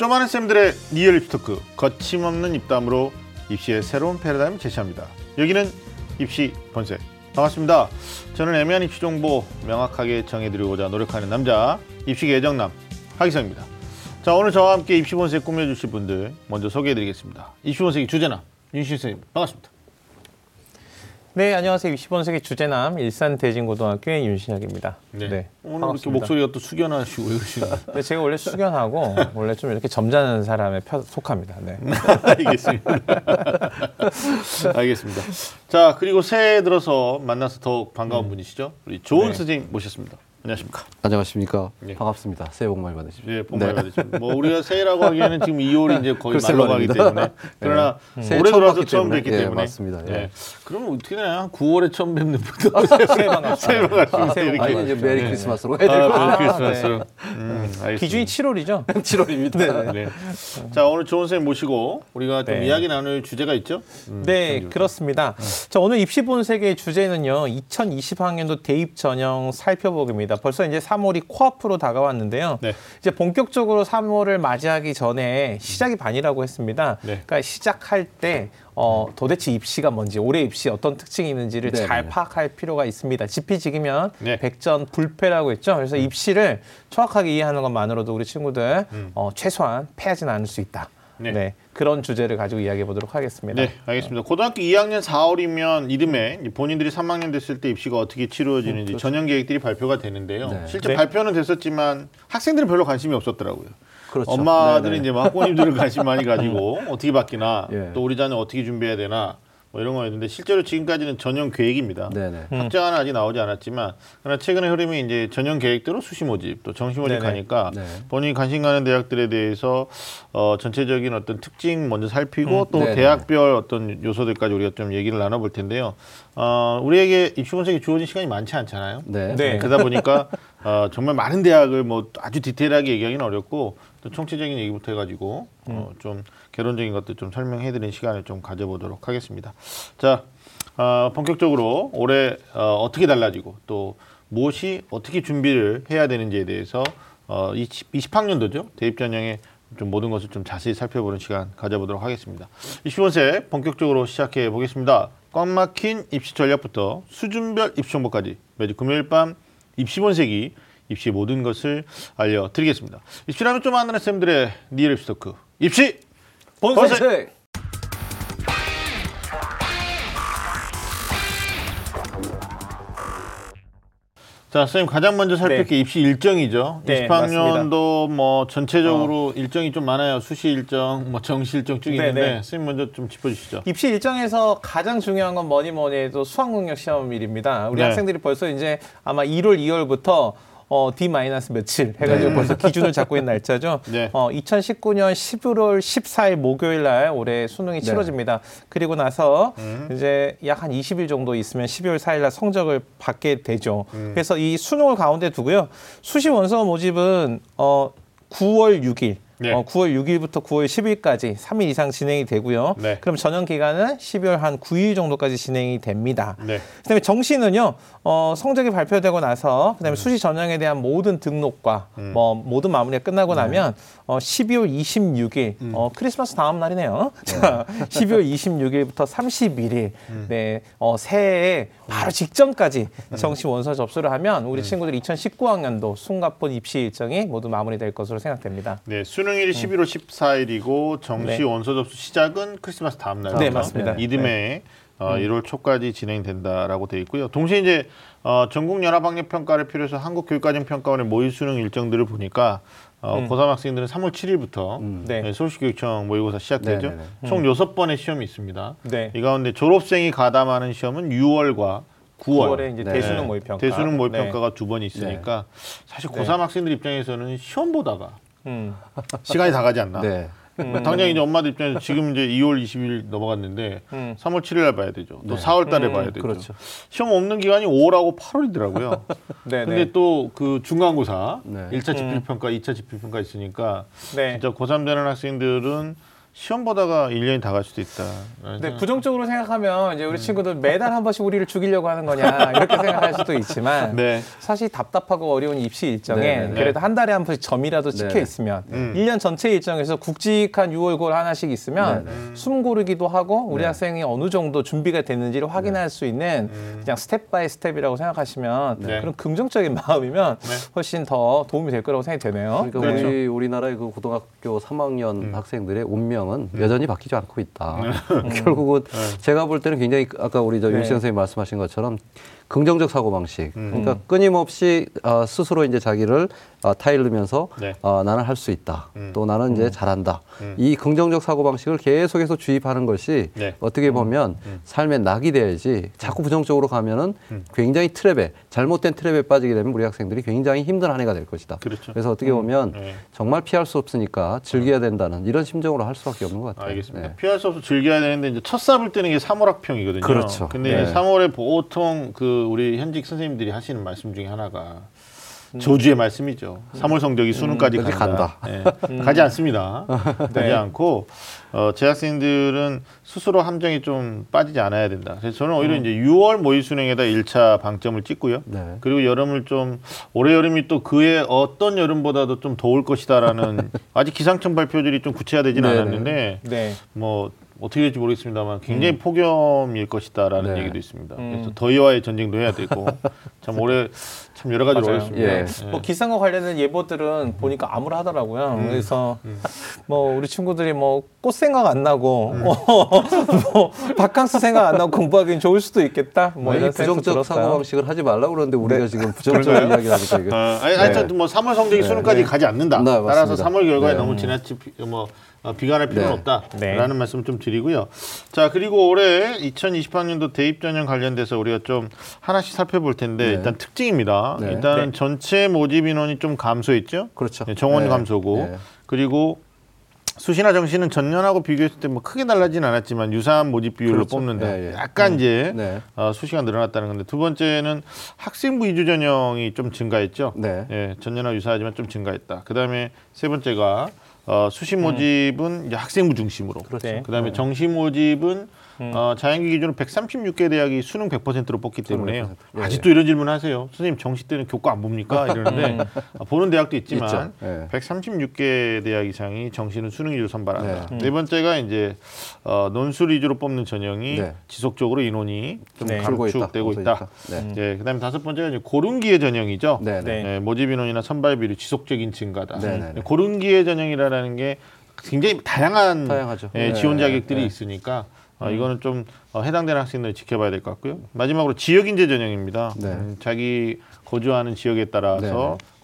좀 아는 쌤들의 real 입시 talk 거침없는 입담으로 입시의 새로운 패러다임을 제시합니다. 여기는 입시 본색 반갑습니다. 저는 애매한 입시 정보 명확하게 정해드리고자 노력하는 남자 입시 개정남 하기성입니다. 자 오늘 저와 함께 입시 본색 꾸며주실 분들 먼저 소개해드리겠습니다. 입시 본색의 주제남 윤신 선생님 반갑습니다. 네, 안녕하세요. 입시 본색 주제남 일산 대진고등학교의 윤신혁입니다. 오늘 이렇게 반갑습니다. 목소리가 또 숙연하시고 왜 그러시나요? 네, 제가 원래 숙연하고 원래 좀 이렇게 점잖은 사람에 펴, 속합니다. 네. 알겠습니다. 알겠습니다. 자 그리고 새해 들어서 만나서 더욱 반가운 분이시죠? 우리 조은 네. 선생님 모셨습니다. 안녕하십니까? 안녕하십니까. 예. 반갑습니다. 새해 복 많이 받으십시오. 예, 복 많이 받으십니다. 뭐 우리가 새해라고 하기에는 지금 2월이 이제 거의 말로 가기. 때문에 그러나 새해 올해 뵙기 처음 때문에. 뵙기 예, 때문에 맞습니다. 예. 예. 그러면 어떻게 되나? 한 9월에 처음 뵙는 분도 새해 반갑습니다. 새해 반갑습니다. 아니 이제 메리 네. 크리스마스로 해야 될 아, 것 메리 아, 크리스마스로. 음, 알겠습니다. 기준이 7월이죠? 7월입니다. 네. 자 오늘 조은 선생님 모시고 우리가 좀 네. 이야기 나눌 주제가 있죠? 음, 네, 그렇습니다. 자, 오늘 입시 본색의 주제는요. 2020학년도 대입 전형 살펴보기입니다. 벌써 이제 3월이 코앞으로 다가왔는데요. 네. 이제 본격적으로 3월을 맞이하기 전에 시작이 반이라고 했습니다. 네. 그러니까 시작할 때 어, 도대체 입시가 뭔지, 올해 입시 어떤 특징이 있는지를 네, 잘 네. 파악할 필요가 있습니다. 지피지기면 네. 백전 불패라고 했죠. 그래서 입시를 정확하게 이해하는 것만으로도 우리 친구들 어, 최소한 패하지는 않을 수 있다. 네. 네. 그런 주제를 가지고 이야기해 보도록 하겠습니다. 네, 알겠습니다. 고등학교 2학년 4월이면 이듬해 이제 본인들이 3학년 됐을 때 입시가 어떻게 치루어지는지 전형 계획들이 발표가 되는데요. 네. 실제 네. 발표는 됐었지만 학생들은 별로 관심이 없었더라고요. 그렇죠. 엄마들은 네네. 이제 막 학부모님들은 관심 많이 가지고 어떻게 바뀌나 예. 또 우리 자녀 어떻게 준비해야 되나 뭐 이런 거였는데 실제로 지금까지는 전형 계획입니다. 네네. 확정은 아직 나오지 않았지만 그러나 최근의 흐름이 이제 전형 계획대로 수시 모집 또 정시 모집 네네. 가니까 네. 본인이 관심 가는 대학들에 대해서 어, 전체적인 어떤 특징 먼저 살피고 또 네네. 대학별 어떤 요소들까지 우리가 좀 얘기를 나눠볼 텐데요. 어, 우리에게 입시 분석이 주어진 시간이 많지 않잖아요. 네. 네. 그러다 보니까 어, 정말 많은 대학을 뭐 아주 디테일하게 얘기하기는 어렵고 또 총체적인 얘기부터 해가지고 어, 좀 개론적인 것들 좀 설명해드리는 시간을 좀 가져보도록 하겠습니다. 자, 어, 본격적으로 올해 어, 어떻게 달라지고 또 무엇이 어떻게 준비를 해야 되는지에 대해서 어, 20, 20학년도죠 대입 전형의 좀 모든 것을 좀 자세히 살펴보는 시간 가져보도록 하겠습니다. 입시 본색 본격적으로 시작해 보겠습니다. 꽉 막힌 입시 전략부터 수준별 입시 정보까지 매주 금요일 밤 입시 본색이 입시의 모든 것을 알려드리겠습니다. 입시라면 좀 아는 쌤들의 real 입시 talk 입시 본색! 자, 선생님 가장 먼저 살필 네. 게 입시 일정이죠. 네, 20학년도 뭐 전체적으로 일정이 좀 많아요. 수시 일정, 뭐 정시 일정 쭉 네, 있는데 네. 선생님 먼저 좀 짚어주시죠. 입시 일정에서 가장 중요한 건 뭐니 뭐니 해도 수학능력 시험일입니다. 우리 네. 학생들이 벌써 이제 아마 1월, 2월부터 어, D 마이너스 며칠 해가지고 벌써 기준을 잡고 있는 날짜죠. 네. 어, 2019년 11월 14일 목요일 날 올해 수능이 치러집니다. 그리고 나서 이제 약 한 20일 정도 있으면 12월 4일 날 성적을 받게 되죠. 그래서 이 수능을 가운데 두고요. 수시 원서 모집은 어, 9월 6일. 네. 어, 9월 6일부터 9월 10일까지 3일 이상 진행이 되고요. 네. 그럼 전형 기간은 12월 한 9일 정도까지 진행이 됩니다. 네. 그다음에 정시는요 어, 성적이 발표되고 나서 그다음에 수시 전형에 대한 모든 등록과 뭐 모든 마무리가 끝나고 나면 어, 12월 26일 어, 크리스마스 다음 날이네요. 자, 12월 26일부터 31일 네 어, 새해 바로 직전까지 정시 원서 접수를 하면 우리 친구들이 2019학년도 숨가쁜 입시 일정이 모두 마무리될 것으로 생각됩니다. 네, 수능 일이 11월 14일이고 정시 네. 원서 접수 시작은 크리스마스 다음 날. 네, 맞습니다. 이듬해 어, 1월 초까지 진행된다라고 되어 있고요. 동시에 이제 어, 전국 연합 학력 평가를 필요해서 한국교육과정평가원의 모의 수능 일정들을 보니까 어, 고3 학생들은 3월 7일부터 네. 네, 서울시교육청 모의고사 시작되죠. 네, 네, 총 여섯 번의 시험이 있습니다. 네. 이 가운데 졸업생이 가담하는 시험은 6월과 9월. 9월에 이제 네. 대수능 모의 평가. 대수능 모의 네. 평가가 두 번 있으니까 사실 네. 고3 학생들 입장에서는 시험 보다가 음. 시간이 다 가지 않나. 네. 당장 이제 엄마들 입장에서 지금 이제 2월 20일 넘어갔는데 음. 3월 7일 날 봐야 되죠. 또 네. 4월 달에 음, 봐야 되죠. 그렇죠. 시험 없는 기간이 5월하고 8월이더라고요. 네, 근데 네. 또그 중간고사 네. 1차 집필평가, 2차 집필평가 있으니까 네. 진짜 고3 되는 학생들은 시험 보다가 1년이 다 갈 수도 있다. 네, 부정적으로 생각하면 이제 우리 친구들 매달 한 번씩 우리를 죽이려고 하는 거냐 이렇게 생각할 수도 있지만 네. 사실 답답하고 어려운 입시 일정에 네, 네, 네. 그래도 한 달에 한 번씩 점이라도 찍혀 네. 있으면 음. 일 1년 전체 일정에서 굵직한 6월골 하나씩 있으면 네, 숨 고르기도 하고 우리 네. 학생이 어느 정도 준비가 됐는지를 확인할 수 있는 그냥 step by step이라고 생각하시면 음. 네. 그런 긍정적인 마음이면 네. 훨씬 더 도움이 될 거라고 생각이 되네요. 그러니까 그렇죠. 우리 우리나라의 그 고등학교 3학년 음. 학생들의 운명 은 여전히 바뀌지 않고 있다. 결국은 네. 제가 볼 때는 굉장히 아까 우리 저 네. 선생님 말씀하신 것처럼 긍정적 사고 방식. 음. 그러니까 끊임없이 어, 스스로 이제 자기를 어, 타일르면서 네. 어, 나는 할 수 있다. 음. 또 나는 이제 잘한다. 음. 이 긍정적 사고 방식을 계속해서 주입하는 것이 네. 어떻게 보면 삶의 낙이 돼야지 자꾸 부정적으로 가면은 음. 굉장히 트랩에 잘못된 트랩에 빠지게 되면 우리 학생들이 굉장히 힘든 한 해가 될 것이다. 그렇죠. 그래서 어떻게 보면 네. 정말 피할 수 없으니까 즐겨야 된다는 이런 심정으로 할 수밖에 없는 것 같아요. 알겠습니다. 네. 피할 수 없어 즐겨야 되는데 이제 첫 삽을 뜨는 게 3월 학평이거든요. 그렇죠. 근데 네. 이제 3월에 보통 그 우리 현직 선생님들이 하시는 말씀 중에 하나가 저주의 말씀이죠. 3월 성적이 수능까지 음, 간다. 예. 가지 않습니다. 가지 네. 않고 어, 제 학생들은 스스로 함정에 좀 빠지지 않아야 된다. 그래서 저는 오히려 이제 6월 모의 수능에다 1차 방점을 찍고요. 네. 그리고 여름을 좀 올해 여름이 또 그해 어떤 여름보다도 좀 더울 것이다라는 아직 기상청 발표들이 좀 구체화되지는 네네. 않았는데 네. 뭐 어떻게 될지 모르겠습니다만 굉장히 폭염일 것이다라는 네. 얘기도 있습니다. 음. 그래서 더위와의 전쟁도 해야 되고 참 올해 참 여러 가지로 맞아요. 어렵습니다. 예. 예. 뭐 기상과 관련된 예보들은 보니까 암울하더라고요. 음. 그래서 뭐 우리 친구들이 뭐 꽃 생각 안 나고 음. 뭐 바캉스 생각 안 나고 공부하기는 좋을 수도 있겠다. 뭐 아니, 이런 부정적 사고. 방식을 하지 말라고 그러는데 우리가 네. 지금 부정적? 이야기를 하니까. 어, 아니, 하여튼 뭐 3월 성적이 수능까지 가지 않는다. 네. 따라서 3월 결과에 네. 너무 지나치 비- 뭐 어, 비관할 필요는 네. 없다라는 네. 말씀 좀 드리고요. 자 그리고 올해 2020학년도 대입 전형 관련돼서 우리가 좀 하나씩 살펴볼 텐데 네. 일단 특징입니다. 네. 일단은 네. 전체 모집 인원이 좀 감소했죠. 그렇죠. 네, 정원 네. 감소고 네. 그리고 수시나 정시는 전년하고 비교했을 때 뭐 크게 달라지는 않았지만 유사한 모집 비율로 그렇죠. 뽑는다. 예, 예. 약간 이제 네. 어, 수시가 늘어났다는 건데 두 번째는 학생부 이주 전형이 좀 증가했죠. 네. 예, 전년하고 유사하지만 좀 증가했다. 그다음에 세 번째가 어, 수시 모집은 이제 학생부 중심으로. 그렇죠. 네. 그다음에 정시 모집은 어, 자연계 기준으로 136개 대학이 수능 100%로 뽑기 때문에요. 100%. 예, 아직도 이런 질문 하세요. 선생님 정시 때는 교과 안 봅니까? 이러는데 아, 보는 대학도 있지만. 예. 136개 대학 이상이 정시는 수능 위주로 선발한다. 네. 네, 번째가 이제 어, 논술 위주로 뽑는 전형이 네. 지속적으로 인원이 좀 네. 있다. 감축되고 있다. 없어지니까. 네. 네, 그다음에 다섯 번째가 이제 고른기회 전형이죠. 네. 네. 네. 네, 모집 인원이나 선발 비율이 지속적인 증가다. 네, 네, 네. 고른기회 전형이라는 게 굉장히 다양한. 예, 네, 지원 자격들이 네. 있으니까 어, 이거는 좀 어, 해당되는 학생들 지켜봐야 될 것 같고요. 마지막으로 지역 인재 전형입니다. 네. 음, 자기 거주하는 지역에 따라서 네, 네.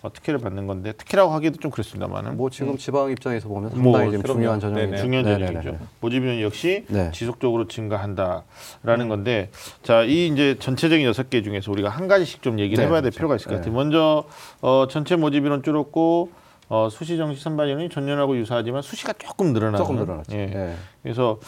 어, 특혜를 받는 건데 특혜라고 하기도 좀 그렇습니다만은 뭐 지금 지방 입장에서 보면 뭐, 상당히 그럼요. 중요한 전형이죠. 네네. 중요한 네네네. 전형이죠. 모집 인원 역시 네. 지속적으로 증가한다라는 건데 자 이 이제 전체적인 여섯 개 중에서 우리가 한 가지씩 좀 얘기를 네, 해봐야 될 그렇죠. 필요가 있을 것 네. 같아요. 먼저 어, 전체 모집 인원 줄었고 어, 수시 정시 선발 인원이 전년하고 유사하지만 수시가 조금 늘어나는 조금 늘어났죠. 예. 예. 그래서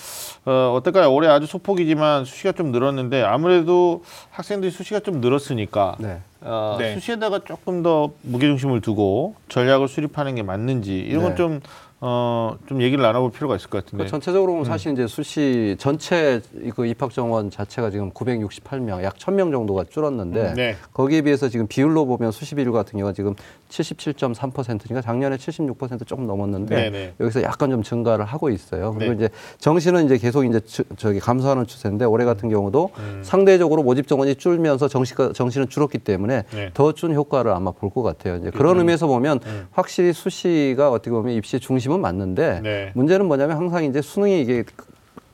어, 어떨까요? 올해 아주 소폭이지만 수시가 좀 늘었는데 아무래도 학생들이 수시가 좀 늘었으니까 네. 어, 네. 수시에다가 조금 더 무게중심을 두고 전략을 수립하는 게 맞는지 이런 네. 건좀 어, 좀 얘기를 나눠볼 필요가 있을 것 같은데. 그 전체적으로 보면 사실 이제 수시 전체 그 입학 정원 자체가 지금 968명, 약 1000명 정도가 줄었는데 네. 거기에 비해서 지금 비율로 보면 수시 비율 같은 경우가 지금 77.3%니까 작년에 76% 조금 넘었는데 네네. 여기서 약간 좀 증가를 하고 있어요. 그리고 네. 이제 정시는 이제 계속 이제 주- 저기 감소하는 추세인데 올해 같은 경우도 음. 상대적으로 모집 정원이 줄면서 정시가 정시는 줄었기 때문에 네. 더준 효과를 아마 볼 것 같아요. 이제 그런 의미에서 보면 확실히 수시가 어떻게 보면 입시 중심 은 맞는데 네. 문제는 뭐냐면 항상 이제 수능이 이게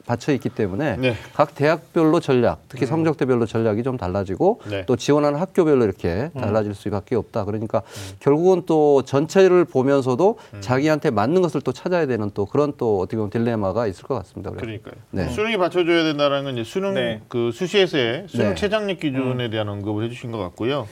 받쳐 있기 때문에 네. 각 대학별로 전략, 특히 성적대별로 전략이 좀 달라지고 네. 또 지원하는 학교별로 이렇게 달라질 수밖에 없다. 그러니까 결국은 또 전체를 보면서도 자기한테 맞는 것을 또 찾아야 되는 또 그런 또 어떻게 보면 딜레마가 있을 것 같습니다. 그래서. 그러니까요. 네. 수능이 받쳐줘야 된다는 건 이제 수능 네. 그 수시에서의 수능 네. 최장력 기준에 대한 언급을 해주신 것 같고요.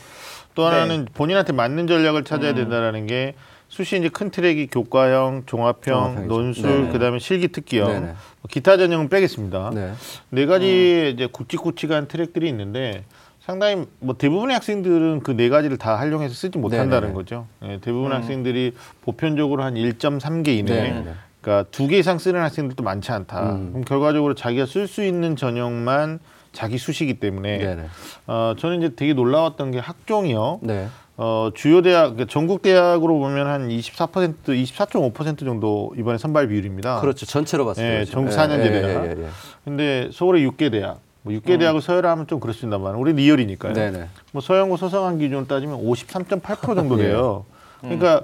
또 네. 하나는 본인한테 맞는 전략을 찾아야 된다라는 게 수시 이제 큰 트랙이 교과형, 종합형, 종합형이죠. 논술, 네네. 그다음에 실기 특기형, 네네. 뭐 기타 전형은 빼겠습니다. 네. 네 가지 이제 굵직굵직한 트랙들이 있는데 상당히 뭐 대부분의 학생들은 그 네 가지를 다 활용해서 쓰지 못한다는 네네네. 거죠. 예, 대부분 학생들이 보편적으로 한 1.3개 이내 네네네. 그러니까 두 개 이상 쓰는 학생들도 많지 않다. 음. 그럼 결과적으로 자기가 쓸 수 있는 전형만 자기 수시기 때문에 네네. 어, 저는 이제 되게 놀라웠던 게 학종이요. 네. 어, 주요 대학, 그러니까 전국 대학으로 보면 한 24%, 24.5% 정도 이번에 선발 비율입니다. 그렇죠. 전체로 봤을 때. 예. 전국 4년제 예, 대학. 예, 예, 예. 근데 서울의 6개 대학, 뭐 6개 대학을 서열하면 좀 그렇습니다만 우리 리얼이니까요. 네네. 뭐 서영고 서성한 기준으로 따지면 53.8% 정도 예. 돼요. 그러니까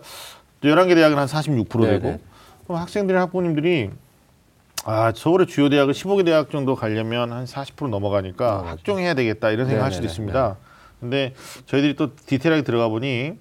11개 대학은 한 46% 네네. 되고 그럼 학생들이 학부모님들이 아 서울의 주요 대학을 15개 대학 정도 가려면 한 40% 넘어가니까 아. 학종해야 되겠다 이런 생각 할 수도 네네네. 있습니다. 근데 저희들이 또 디테일하게 들어가 보니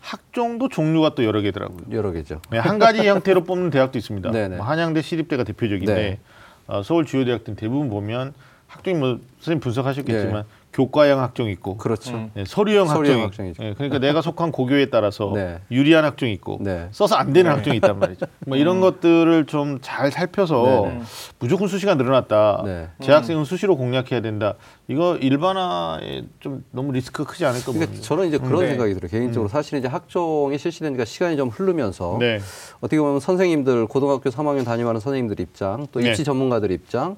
학종도 종류가 또 여러 개더라고요. 여러 개죠. 네, 한 가지 형태로 뽑는 대학도 있습니다. 네네. 뭐 한양대, 시립대가 대표적인데 네. 어, 서울 주요 대학들 대부분 보면 학종이 뭐 선생님 분석하셨겠지만 네. 교과형 학종이 있고 그렇죠. 음. 네, 서류형 학종이 학종이죠. 네, 그러니까 내가 속한 고교에 따라서 네. 유리한 학종이 있고 네. 써서 안 되는 학종이 있단 말이죠. 뭐 이런 것들을 좀 잘 살펴서 네네. 무조건 수시가 늘어났다. 네. 재학생은 수시로 공략해야 된다. 이거 일반화에 좀 너무 리스크가 크지 않을까 그러니까. 저는 이제 그런 네. 생각이 들어요. 개인적으로 사실은 이제 학종이 실시되니까 시간이 좀 흐르면서 네. 어떻게 보면 선생님들 고등학교 3학년 담임하는 선생님들 입장, 또 네. 입시 전문가들 입장,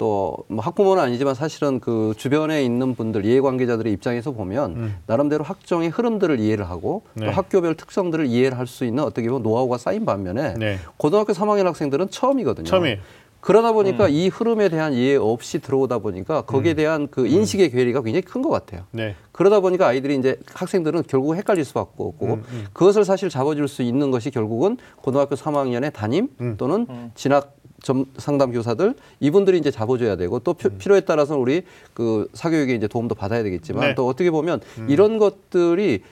또 뭐 학부모는 아니지만 사실은 그 주변에 있는 분들 이해관계자들의 입장에서 보면 음. 나름대로 학종의 흐름들을 이해를 하고 네. 또 학교별 특성들을 이해를 할 수 있는 어떻게 보면 노하우가 쌓인 반면에 네. 고등학교 3학년 학생들은 처음이거든요. 처음이에요. 그러다 보니까 음. 이 흐름에 대한 이해 없이 들어오다 보니까 거기에 대한 그 인식의 괴리가 굉장히 큰 것 같아요. 네. 그러다 보니까 아이들이 이제 학생들은 결국 헷갈릴 수밖에 없고 음, 그것을 사실 잡아줄 수 있는 것이 결국은 고등학교 3학년의 담임 음. 또는 진학 점 상담 교사들 이분들이 이제 잡아줘야 되고 또 피- 필요에 따라서는 우리 그 사교육에 이제 도움도 받아야 되겠지만 음. 네. 또 어떻게 보면 이런 것들이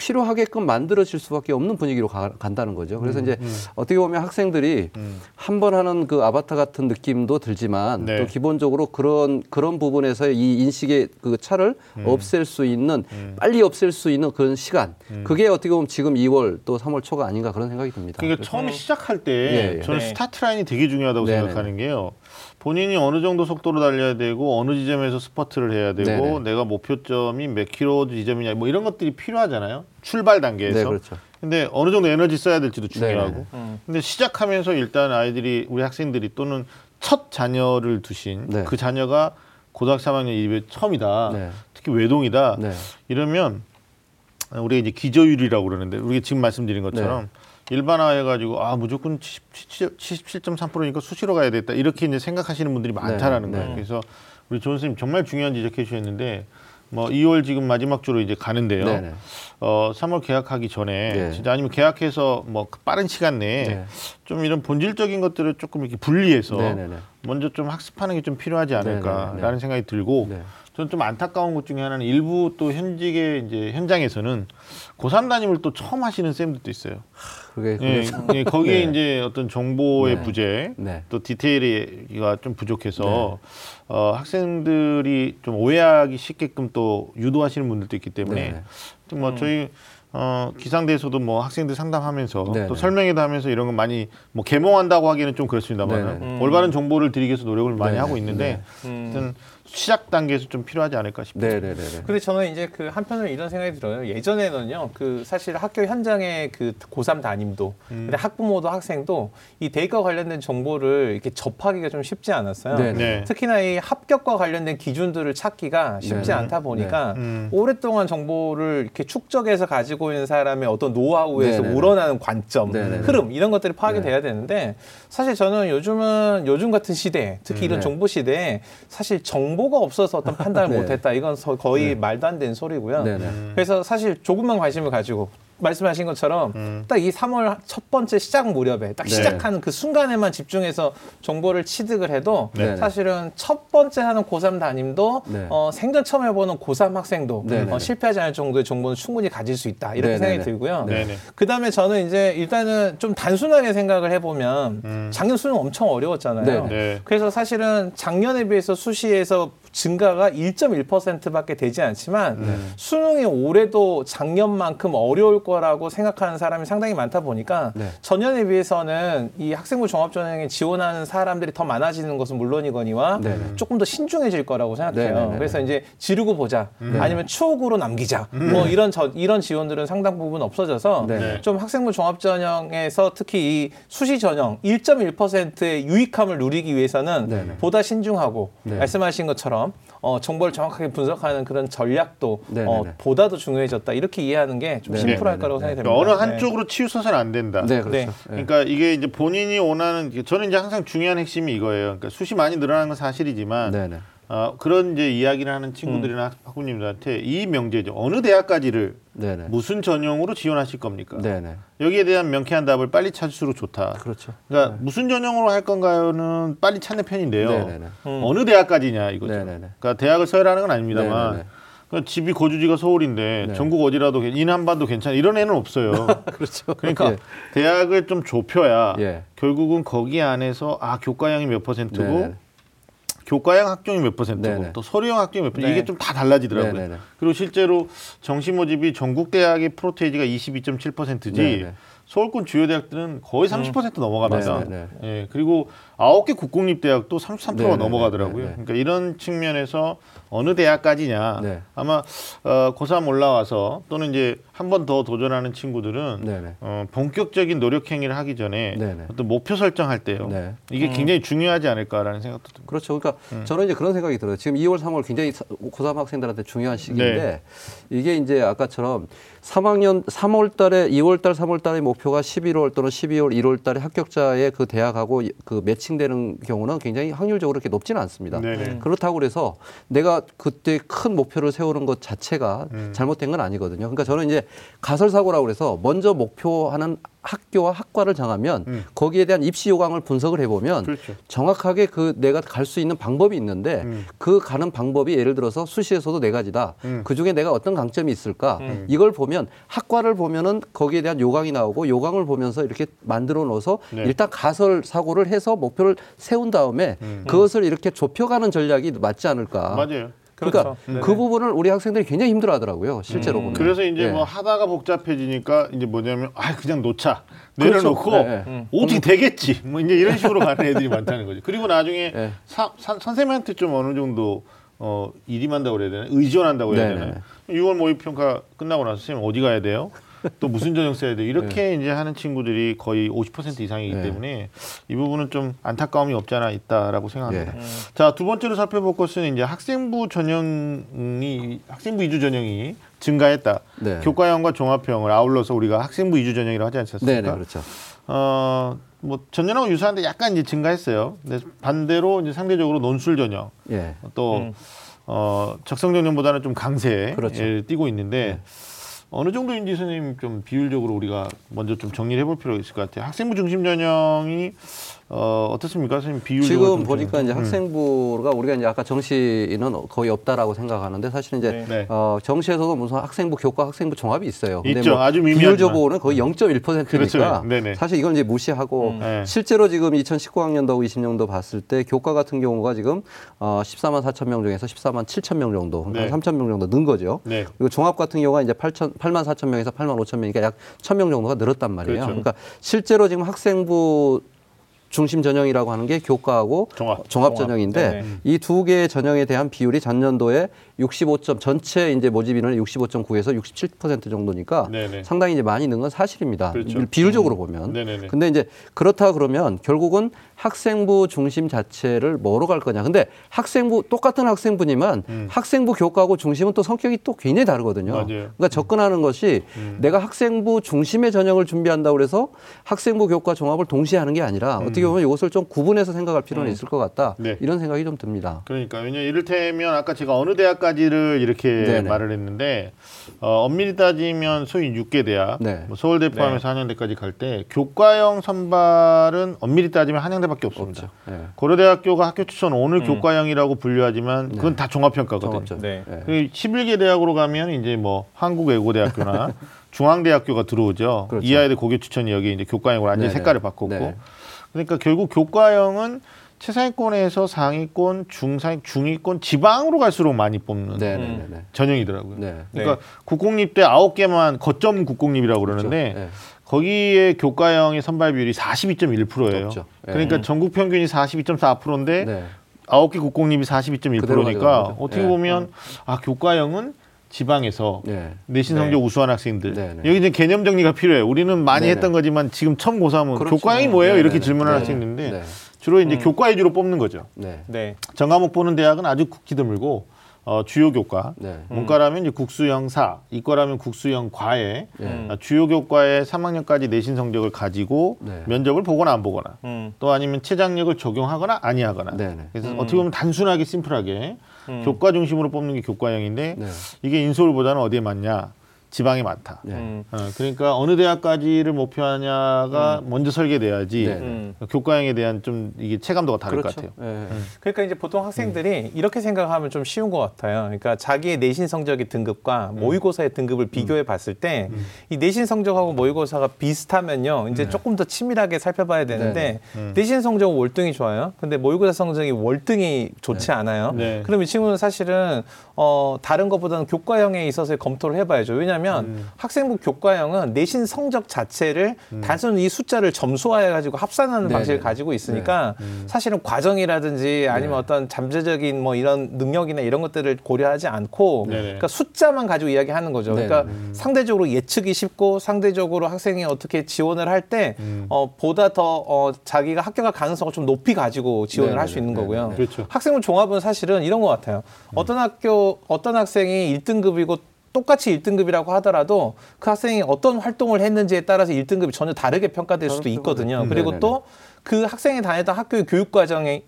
필요하게끔 만들어질 수밖에 없는 분위기로 가, 간다는 거죠. 그래서 이제 어떻게 보면 학생들이 음. 한번 하는 그 아바타 같은 느낌도 들지만 네. 또 기본적으로 그런 그런 부분에서의 이 인식의 그 차를 음. 없앨 수 있는 빨리 없앨 수 있는 그런 시간 그게 어떻게 보면 지금 2월 또 3월 초가 아닌가 그런 생각이 듭니다. 그러니까 처음에 시작할 때 예, 예. 저는 네. 스타트 라인이 되게 중요하다고 네네. 생각하는 게요. 본인이 어느 정도 속도로 달려야 되고 어느 지점에서 스퍼트를 해야 되고 네네. 내가 목표점이 몇 킬로 지점이냐 뭐 이런 것들이 필요하잖아요. 출발 단계에서. 네, 그렇죠. 근데 어느 정도 에너지 써야 될지도 중요하고. 음. 근데 시작하면서 일단 아이들이 우리 학생들이 또는 첫 자녀를 두신 네. 그 자녀가 고등학교 3학년 입에 처음이다. 네. 특히 외동이다. 네. 이러면 우리가 이제 기저율이라고 그러는데 우리가 지금 말씀드린 것처럼 네. 일반화해가지고 아 무조건 77.3%니까 수시로 가야 되겠다 이렇게 이제 생각하시는 분들이 많다라는 네, 거예요. 네. 그래서 우리 조 선생님 정말 중요한 지적해 주셨는데 뭐 2월 지금 마지막 주로 이제 가는데요. 네, 네. 어 3월 계약하기 전에 네. 진짜 아니면 계약해서 뭐그 빠른 시간 내에 네. 좀 이런 본질적인 것들을 조금 이렇게 분리해서 네, 네, 네. 먼저 좀 학습하는 게 좀 필요하지 않을까라는 네, 네, 네. 생각이 들고 네. 저는 좀 안타까운 것 중에 하나는 일부 또 현직의 이제 현장에서는 고3 담임을 또 처음 하시는 쌤들도 있어요. 그게 예, 예, 거기에 네. 이제 어떤 정보의 네. 부재, 네. 또 디테일이가 좀 부족해서 네. 어, 학생들이 좀 오해하기 쉽게끔 또 유도하시는 분들도 있기 때문에 네. 또뭐 저희 어, 기상대에서도 뭐 학생들 상담하면서 네, 또 네. 설명회도 하면서 이런 거 많이 뭐 개몽한다고 하기는 좀 그렇습니다만 네, 네. 올바른 정보를 드리기 위해서 노력을 많이 네, 하고 네. 있는데 음. 하여튼 시작 단계에서 좀 필요하지 않을까 싶습니다. 네, 네, 네, 네. 근데 저는 이제 그 한편으로 이런 생각이 들어요. 예전에는요, 그 사실 학교 현장의 그 고3 담임도, 음. 근데 학부모도 학생도 이 대입과 관련된 정보를 이렇게 접하기가 좀 쉽지 않았어요. 네, 네. 특히나 이 합격과 관련된 기준들을 찾기가 쉽지 네. 않다 보니까 음. 오랫동안 정보를 이렇게 축적해서 가지고 있는 사람의 어떤 노하우에서 네, 네, 네. 우러나는 관점, 네, 네, 네. 흐름 이런 것들이 파악이 네. 돼야 되는데 사실 저는 요즘은 요즘 같은 시대, 특히 이런 네. 정보 시대에 사실 정보 가 없어서 어떤 판단을 네. 못했다 이건 서- 거의 말도 안 되는 소리고요. 네, 네. 그래서 사실 조금만 관심을 가지고 말씀하신 것처럼 음. 딱이 3월 첫 번째 시작 무렵에 딱 네. 시작하는 그 순간에만 집중해서 정보를 취득을 해도 네. 사실은 첫 번째 하는 고3 담임도 네. 어, 생전 처음 해보는 고3 학생도 네, 네. 어, 실패하지 않을 정도의 정보는 충분히 가질 수 있다 이렇게 네, 생각이. 들고요. 그 다음에 저는 이제 일단은 좀 단순하게 생각을 해보면 음. 작년 수능 엄청 어려웠잖아요. 네, 네. 그래서 사실은 작년에 비해서 수시에서 증가가 1.1%밖에 되지 않지만 네. 수능이 올해도 작년만큼 어려울 거라고 생각하는 사람이 상당히 많다 보니까 네. 전년에 비해서는 이 학생부 종합전형에 지원하는 사람들이 더 많아지는 것은 물론이거니와 네, 네. 조금 더 신중해질 거라고 생각해요. 네, 네, 네. 그래서 이제 지르고 보자, 아니면 추억으로 남기자, 뭐 이런 저, 이런 지원들은 상당 부분 없어져서 네. 네. 좀 학생부 종합전형에서 특히 이 수시 전형 1.1%의 유익함을 누리기 위해서는 네, 네. 보다 신중하고 네. 말씀하신 것처럼 어, 정보를 정확하게 분석하는 그런 전략도 네, 어, 네, 네. 보다 더 중요해졌다 이렇게 이해하는 게좀 네, 심플할 네, 거라고 네, 생각이 그러니까 됩니다. 어느 한쪽으로 치우쳐서는 안 된다. 네, 그렇죠. 네. 네. 그러니까 이게 이제 본인이 원하는 저는 이제 항상 중요한 핵심이 이거예요. 그러니까 수시 많이 늘어나는 건 사실이지만 네, 네. 어, 그런 이제 이야기를 하는 친구들이나 학- 학부님들한테 이 명제죠. 어느 대학까지를 네, 네. 무슨 전형으로 지원하실 겁니까? 네, 네. 여기에 대한 명쾌한 답을 빨리 찾을수록 좋다. 그렇죠. 그러니까 무슨 전형으로 할 건가요는 빨리 찾는 편인데요. 네, 네, 네. 음. 어느 대학까지냐 이거죠. 네, 네, 네. 그러니까 대학을 서열하는 건 아닙니다만 네, 네, 네. 그러니까 집이 거주지가 서울인데 네. 전국 어디라도 괜- 인한반도 괜찮아 이런 애는 없어요. 그렇죠. 그러니까 예. 대학을 좀 좁혀야 예. 결국은 거기 안에서 아 교과형이 몇 퍼센트고 네, 네. 교과형 학종이 몇 퍼센트고 네, 네. 또 서류형 학종이 몇 퍼센트 네. 이게 좀 다 달라지더라고요. 네, 네, 네. 그리고 실제로 정시 모집이 전국 대학의 프로테이지가 22.7%지 네, 네. 서울권 주요 대학들은 거의 30% 넘어갑니다. 네, 네, 예, 그리고 아홉 개 국공립 대학도 33%가 네, 네, 넘어가더라고요. 네, 네. 그러니까 이런 측면에서 어느 대학까지냐 네. 아마 어, 고3 올라와서 또는 이제 한 번 더 도전하는 친구들은 네, 네. 어, 본격적인 노력 행위를 하기 전에 네, 네. 어떤 목표 설정할 때요. 네. 이게 굉장히 중요하지 않을까라는 생각도 듭니다. 그렇죠. 그러니까 음. 저는 이제 그런 생각이 들어요. 지금 2월, 3월 굉장히 사- 고3 학생들한테 중요한 시기인데 네. 이게 이제 아까처럼 3학년 3월 달에 2월 달, 3월 달의 목표가 11월 또는 12월, 1월 달에 합격자의 그 대학하고 그 매칭되는 경우는 굉장히 확률적으로 그렇게 높지는 않습니다. 네네. 그렇다고 그래서 내가 그때 큰 목표를 세우는 것 자체가 음. 잘못된 건 아니거든요. 그러니까 저는 이제 가설 사고라고 그래서 먼저 목표하는 학교와 학과를 정하면 음. 거기에 대한 입시 요강을 분석을 해보면 그렇죠. 정확하게 그 내가 갈 수 있는 방법이 있는데 음. 그 가는 방법이 예를 들어서 수시에서도 네 가지다. 음. 그 중에 내가 어떤 강점이 있을까? 이걸 보면 학과를 보면은 거기에 대한 요강이 나오고 요강을 보면서 이렇게 만들어 놓아서 네. 일단 가설 사고를 해서 목표를 세운 다음에 음. 그것을 이렇게 좁혀가는 전략이 맞지 않을까? 맞아요. 그러니까 그렇죠. 그. 부분을 우리 학생들이 굉장히 힘들어하더라고요. 실제로 보면. 그래서 이제 예. 뭐 하다가 복잡해지니까 이제 뭐냐면 아 그냥 놓자 그렇죠. 내려놓고 네, 네. 어떻게 되겠지 뭐 이제 이런 식으로 가는 애들이 많다는 거죠. 그리고 나중에 네. 사- 사- 선생님한테 좀 어느 정도 어 일임한다고 그래야 되나 의존한다고 해야 네, 되나요? 6월 모의 평가 끝나고 나서 선생님 어디 가야 돼요? 또 무슨 전형 써야 돼? 이렇게 이제 하는 친구들이 거의 50% 이상이기 네. 때문에 이 부분은 좀 안타까움이 없지 않아 있다라고 생각합니다. 예. 자, 두 번째로 살펴볼 것은 이제 학생부 전형이 학생부 이주 전형이 증가했다. 네. 교과형과 종합형을 아울러서 우리가 학생부 이주 전형이라고 하지 않습니까? 네, 네, 그렇죠. 어, 뭐 전년하고 유사한데 약간 이제 증가했어요. 근데 반대로 이제 상대적으로 논술 전형 예. 또 음. 어, 적성 전형보다는 좀 강세에 그렇죠. 예, 띄고 있는데 어느 정도인지 선생님 좀 비율적으로 우리가 먼저 좀 정리를 해볼 필요가 있을 것 같아요. 학생부 중심 전형이 어, 어떻습니까, 선생님 비율적으로 지금 좀 보니까 좀- 이제 음. 학생부가 우리가 이제 아까 정시는 거의 없다라고 생각하는데 사실은 이제 네. 네. 어, 정시에서도 무슨 학생부 교과 학생부 종합이 있어요. 있죠. 아주 미미하지만. 비율적으로는 거의 0.1%니까 그렇죠. 네네. 사실 이건 이제 무시하고 음. 네. 실제로 지금 2019학년도하고 20년도 봤을 때 교과 같은 경우가 지금 어, 14만 4천 명 중에서 14만 7천 명 정도, 네. 한 3천 명 정도 는 거죠. 네. 그리고 종합 같은 경우가 이제 8천, 8만 4천 명에서 8만 5천 명이니까 약 1천 명 정도가 늘었단 말이에요. 그렇죠. 그러니까 실제로 지금 학생부 중심 전형이라고 하는 게 교과하고 종합. 종합. 전형인데 네네. 이두 개의 전형에 대한 비율이 전년도에 65점 전체 이제 모집 인원의 65.9에서 67% 정도니까 네네. 상당히 이제 많이 는 건 사실입니다. 그렇죠. 비율적으로 보면. 네네네. 근데 이제 그렇다 그러면 결국은 학생부 중심 자체를 뭐로 갈 거냐. 근데 학생부 똑같은 학생부지만 음. 학생부 교과하고 중심은 또 성격이 또 굉장히 다르거든요. 맞아요. 그러니까 접근하는 것이 음. 내가 학생부 중심의 전형을 준비한다고 그래서 학생부 교과 종합을 동시에 하는 게 아니라 어떻게 보면 이것을 좀 구분해서 생각할 필요는 있을 것 같다. 네. 이런 생각이 좀 듭니다. 그러니까 왜냐 이를테면 아까 제가 어느 대학까지 를 이렇게 네네. 말을 했는데 어, 엄밀히 따지면 소위 6개 대학, 네. 뭐 서울대 포함해서 한양대까지 갈 때 교과형 선발은 엄밀히 따지면 한양대밖에 없습니다. 네. 고려대학교가 학교 추천 오늘 교과형이라고 분류하지만 그건 다 종합평가거든요. 네. 네. 그 11개 대학으로 가면 이제 뭐 한국외고대학교나 중앙대학교가 들어오죠. 그렇죠. 이 아이들 고교 추천이 여기 이제 교과형으로 완전히 네네. 색깔을 바꿨고. 네. 그러니까 결국 교과형은 최상위권에서 상위권, 중상 중위권, 지방으로 갈수록 많이 뽑는 네, 네, 네, 네. 전형이더라고요. 네. 그러니까 국공립대 아홉 개만 거점 국공립이라고 그러는데 네. 거기에 교과형의 선발 비율이 42.1%예요. 높죠. 네. 그러니까 전국 평균이 42.4%인데 네. 아홉 개 국공립이 그대로 42.1%니까 가져가는 거죠. 어떻게 네. 보면 아 교과형은 지방에서 네. 내신 성적 네. 우수한 학생들 네, 네. 여기 이제 개념 정리가 필요해요. 우리는 많이 네, 했던 네. 거지만 지금 처음 고3은 그렇죠. 교과형이 뭐예요? 네, 이렇게 네, 질문하는 네. 학생인데 네. 주로 이제 교과 위주로 뽑는 거죠. 네. 네. 전과목 보는 대학은 아주 극히 드물고 어, 주요 교과 네. 문과라면 이제 국수형 사, 이과라면 국수형 과에 네. 어, 주요 교과의 3학년까지 내신 성적을 가지고 네. 면접을 보거나 안 보거나 음. 또 아니면 최장력을 적용하거나 아니하거나 네, 네. 그래서 어떻게 보면 단순하게 심플하게 교과 중심으로 뽑는 게 교과형인데 네. 이게 인서울보다는 어디에 맞냐 지방에 많다. 네. 음. 어, 그러니까 어느 대학까지를 목표하냐가 먼저 설계돼야지 네, 네. 음. 교과형에 대한 좀 이게 체감도가 다를 것 그렇죠. 같아요. 예. 그러니까 이제 보통 학생들이 이렇게 생각하면 좀 쉬운 것 같아요. 그러니까 자기의 내신 성적의 등급과 모의고사의 등급을 비교해 봤을 때 이 내신 성적하고 모의고사가 비슷하면요. 이제 조금 더 치밀하게 살펴봐야 되는데 내신 성적은 월등히 좋아요. 근데 모의고사 성적이 월등히 좋지 않아요. 네. 그럼 이 친구는 사실은 어 다른 것보다는 교과형에 있어서 검토를 해봐야죠. 왜냐하면 학생부 교과형은 내신 성적 자체를 단순히 이 숫자를 점수화해 가지고 합산하는 네, 방식을 네. 가지고 있으니까 사실은 과정이라든지 아니면 어떤 잠재적인 뭐 이런 능력이나 이런 것들을 고려하지 않고 네네. 그러니까 숫자만 가지고 이야기하는 거죠. 네네. 그러니까 상대적으로 예측이 쉽고 상대적으로 학생이 어떻게 지원을 할때 어, 보다 더 어, 자기가 합격할 가능성을 좀 높이 가지고 지원을 할수 네네. 있는 거고요. 네네. 그렇죠. 학생부 종합은 사실은 이런 것 같아요. 어떤 학교 어떤 학생이 1등급이고 똑같이 1등급이라고 하더라도 그 학생이 어떤 활동을 했는지에 따라서 1등급이 전혀 다르게 평가될 수도 있거든요. 음, 그리고. 또 그 학생이 다녔던 학교의 교육 과정이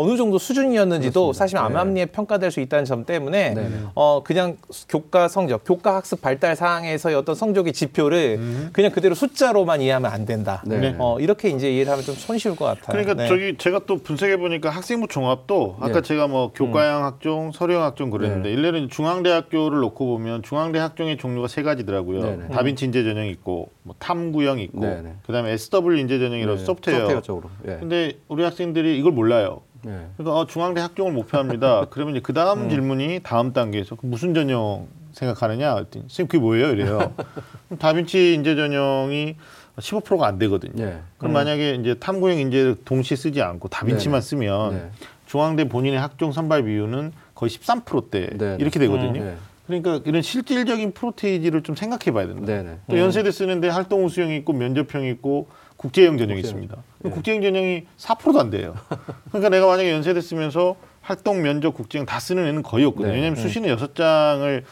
어느 정도 수준이었는지도 사실 암암리에 평가될 수 있다는 점 때문에 네네. 어 그냥 교과 성적, 교과 학습 발달 사항에서의 어떤 성적의 지표를 그냥 그대로 숫자로만 이해하면 안 된다. 네. 어 이렇게 이제 이해를 하면 좀 손쉬울 것 같아요. 그러니까 네. 저기 제가 또 분석해 보니까 학생부 종합도 아까 네. 제가 뭐 교과형 학종, 서류형 학종 그랬는데 일례는 중앙대학교를 놓고 보면 중앙대 학종의 종류가 세 가지더라고요. 다빈치 인재 전형 있고 뭐 탐구형 있고. 그다음에 SW 인재 전형이라고 네. 소프트웨어. 소프트웨어 쪽으로. 예. 근데 우리 학생들이 이걸 몰라요. 네. 그러니까 어, 중앙대 학종을 목표합니다. 그러면 이제 그 다음 질문이 다음 단계에서 그 무슨 전형 생각하느냐? 그랬더니 선생님 그게 뭐예요? 이래요. 다빈치 인재 전형이 15%가 안 되거든요. 네. 그럼 만약에 이제 탐구형 인재를 동시에 쓰지 않고 다빈치만 네. 쓰면 네. 중앙대 본인의 학종 선발 비율은 거의 13%대 네. 이렇게 되거든요. 네. 그러니까 이런 실질적인 프로테이지를 좀 생각해 봐야 된다. 또 연세대 쓰는데 활동 우수형이 있고 면접형이 있고 국제형 전형이 있습니다. 그럼 국제형 전형이 4%도 안 돼요. 그러니까 내가 만약에 연세대 쓰면서 활동, 면접, 국제형 다 쓰는 애는 거의 없거든요. 네. 왜냐하면 수시는 여섯 장을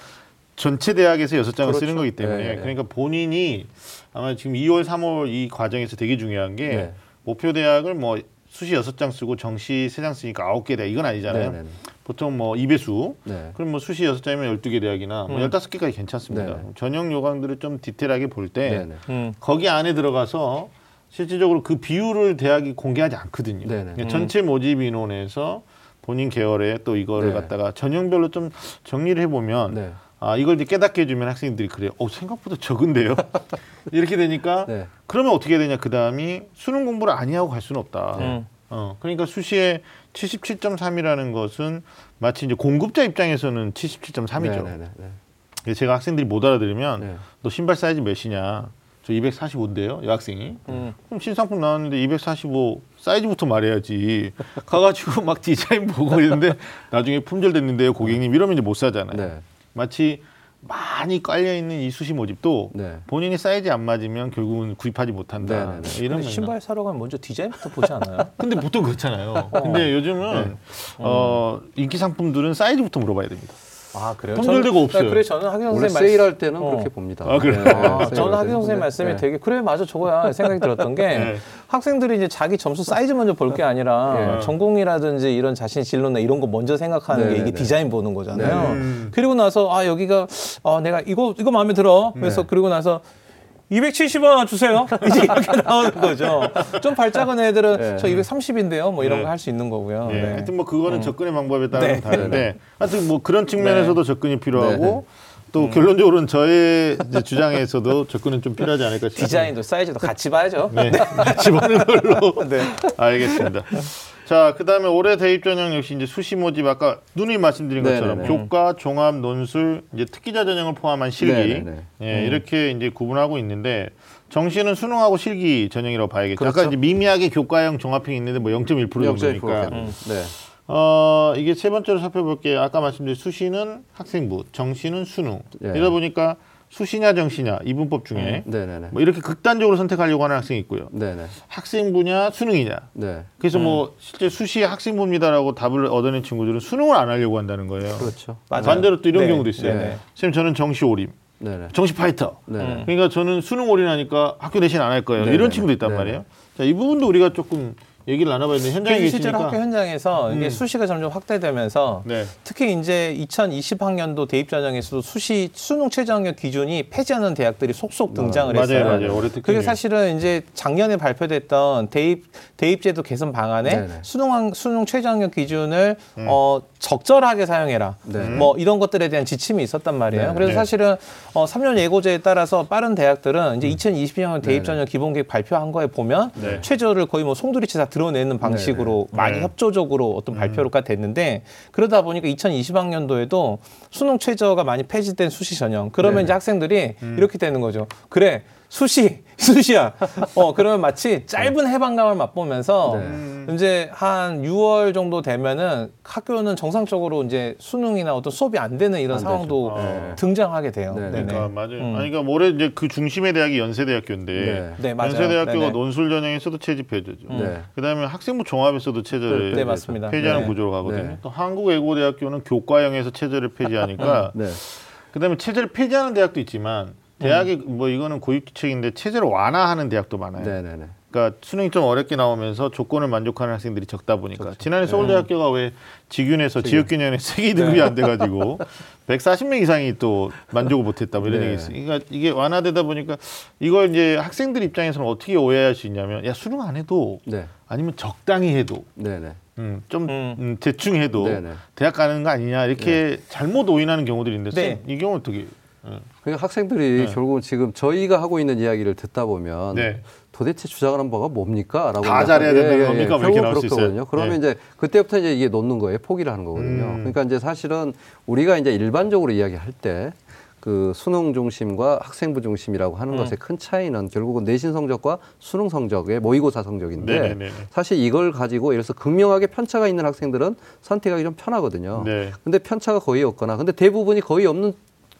전체 대학에서 여섯 장을 그렇죠. 쓰는 거기 때문에 네, 네. 그러니까 본인이 아마 지금 2월, 3월 이 과정에서 되게 중요한 게 네. 목표 대학을 뭐 수시 여섯 장 쓰고 정시 세 장 쓰니까 아홉 개 대학 이건 아니잖아요. 네, 네, 네. 보통 뭐 2배수 네. 그럼 뭐 수시 여섯 장이면 12개 대학이나 뭐 15개까지 괜찮습니다. 음. 네네. 전형 요강들을 좀 디테일하게 볼때 네. 네. 음. 거기 안에 들어가서 실질적으로 그 비율을 대학이 공개하지 않거든요. 네네. 그러니까 전체 모집 인원에서 본인 계열에 또 이거를 네. 갖다가 전형별로 좀 정리를 해보면 네. 아 이걸 이제 깨닫게 해주면 학생들이 그래요. 어 생각보다 적은데요. 이렇게 되니까 네. 그러면 어떻게 해야 되냐 그 다음이 수능 공부를 아니하고 갈 수는 없다. 음. 어 그러니까 수시에 77.3이라는 것은 마치 이제 공급자 입장에서는 77.3이죠. 네. 네. 네. 네. 제가 학생들이 못 알아들으면 네. 너 신발 사이즈 몇이냐? 저 245인데요, 여학생이. 음. 그럼 신상품 나왔는데 245 사이즈부터 말해야지. 가가지고 막 디자인 보고 있는데 나중에 품절 됐는데요, 고객님 이러면 이제 못 사잖아요. 네. 마치 많이 깔려 있는 이 수시 모집도 네. 본인이 사이즈 안 맞으면 결국은 구입하지 못한다. 네, 네, 네. 이런. 신발 사러 가면 먼저 디자인부터 보지 않아요? 근데 보통 그렇잖아요. 근데 요즘은 어, 인기 상품들은 사이즈부터 물어봐야 됩니다. 아 그래요? 품절되고 저는- 없어요. 네, 그래 저는 학교 원래 선생님 말씀- 세일할 때는 어. 그렇게 봅니다. 아, 그래요? 네. 아, 세일할 저는 학교 때는. 선생님 근데, 말씀이 네. 되게 그래 맞아 저거야 생각이 들었던 게 네. 학생들이 이제 자기 점수 사이즈 먼저 볼 게 아니라 네. 전공이라든지 이런 자신 진로나 이런 거 먼저 생각하는 네, 게 이게 네, 네. 디자인 보는 거잖아요. 음. 그리고 나서 아 여기가 아 내가 이거 이거 마음에 들어. 그래서 네. 그리고 나서 270원 주세요. 이제 이렇게 나오는 거죠. 좀 발작은 애들은 네. 저 230인데요. 뭐 이런 네. 거할 수 있는 거고요. 예, 네. 하여튼 뭐 그거는 접근의 방법에 따라 네. 다른데 하여튼 뭐 그런 측면에서도 접근이 필요하고 네. 또 결론적으로는 저의 이제 주장에서도 접근은 좀 필요하지 않을까 싶습니다. 디자인도 사이즈도 같이 봐야죠. 네, 같이 보는 걸로 네. 알겠습니다. 자, 그다음에 올해 대입 전형 역시 이제 수시 모집 아까 누님 말씀드린 것처럼 네네네. 교과, 종합, 논술, 이제 특기자 전형을 포함한 실기 네네네. 예, 이렇게 이제 구분하고 있는데 정시는 수능하고 실기 전형이라고 봐야겠죠. 그렇죠. 이제 미미하게 교과형, 종합형이 있는데 뭐 0.1% 정도니까. 네. 어, 이게 세 번째로 살펴볼게요. 아까 말씀드린 수시는 학생부, 정시는 수능. 예. 이러다 보니까 수시냐 정시냐 이분법 중에 네네네. 뭐 이렇게 극단적으로 선택하려고 하는 학생이 있고요. 네네. 학생부냐 수능이냐. 네. 그래서 뭐 실제 수시 학생부입니다라고 답을 얻어낸 친구들은 수능을 안 하려고 한다는 거예요. 그렇죠. 맞아요. 반대로 또 이런 네. 경우도 있어요. 네. 선생님 저는 정시 올임, 네네. 정시 파이터. 네. 음. 그러니까 저는 수능 올인하니까 학교 대신 안 할 거예요. 이런 친구도 있단 네네. 말이에요. 자, 이 부분도 우리가 조금 얘기를 나눠봐야 되는데 현장에 그래서 실제로 계시니까. 학교 현장에서 이게 음. 수시가 점점 확대되면서 네. 특히 이제 2020학년도 대입 전형에서도 수시 수능 최저학력 기준이 폐지하는 대학들이 속속 등장을 맞아요, 했어요. 맞아요. 올해 특히. 그게 사실은 이제 작년에 발표됐던 대입 대입제도 개선 방안에 네네. 수능 수능 최저학력 기준을 어, 적절하게 사용해라. 네. 뭐 이런 것들에 대한 지침이 있었단 말이에요. 네. 그래서 네. 사실은 어, 3년 예고제에 따라서 빠른 대학들은 이제 2020년 대입 네네. 전형 기본 계획 발표한 거에 보면 네. 최저를 거의 뭐 송두리째 다 드러내는 방식으로 많이 네. 협조적으로 어떤 발표가 됐는데 그러다 보니까 2020학년도에도 수능 최저가 많이 폐지된 수시 전형 그러면 네. 이제 학생들이 이렇게 되는 거죠. 그래 수시 수시야. 어 그러면 마치 짧은 해방감을 맛보면서 네. 이제 한 6월 정도 되면은 학교는 정상적으로 이제 수능이나 어떤 수업이 안 되는 이런 안 상황도. 네. 등장하게 돼요. 네, 네네. 그러니까 맞아요. 음. 아니 그러니까 올해 이제 그 중심의 대학이 연세대학교인데 네. 네, 맞아요. 연세대학교가 네네. 논술 전형에서도 체집 폐지죠. 네. 그다음에 학생부 종합에서도 체제를 네, 맞습니다. 폐지하는 네. 구조로 가거든요. 네. 또 한국외고대학교는 교과형에서 체제를 폐지하니까 네. 그다음에 체제를 폐지하는 대학도 있지만 대학이 뭐 이거는 고육지책인데 체제를 완화하는 대학도 많아요. 네네네. 그러니까 수능이 좀 어렵게 나오면서 조건을 만족하는 학생들이 적다 보니까 지난해 서울대학교가 왜 직윤에서 지역 균형에 세계 등급이 안 돼가지고 140명 이상이 또 만족을 못했다 뭐 이런 네. 얘기 있어요. 그러니까 이게 완화되다 보니까 이걸 이제 학생들 입장에서는 어떻게 오해할 수 있냐면 야 수능 안 해도 네. 아니면 적당히 해도 네네. 음, 좀 음. 음, 대충 해도 네네. 대학 가는 거 아니냐 이렇게 잘못 오인하는 경우들이 있는데 네. 이 경우 는 어떻게? 예. 그러니까 학생들이 네. 결국은 지금 저희가 하고 있는 이야기를 듣다 보면 네. 도대체 주장하는 바가 뭡니까? 라고 다 잘해야 예, 된다는 예, 겁니까? 예. 뭐 결국 있어요. 그렇거든요. 그러면 네. 이제 그때부터 이제 이게 놓는 거예요. 포기를 하는 거거든요. 음. 그러니까 이제 사실은 우리가 이제 일반적으로 이야기할 때 그 수능 중심과 학생부 중심이라고 하는 음. 것의 큰 차이는 결국은 내신 성적과 수능 성적의 모의고사 성적인데 네네네. 사실 이걸 가지고 예를 들어서 극명하게 편차가 있는 학생들은 선택하기 좀 편하거든요. 네. 근데 편차가 거의 없거나 근데 대부분이 거의 없는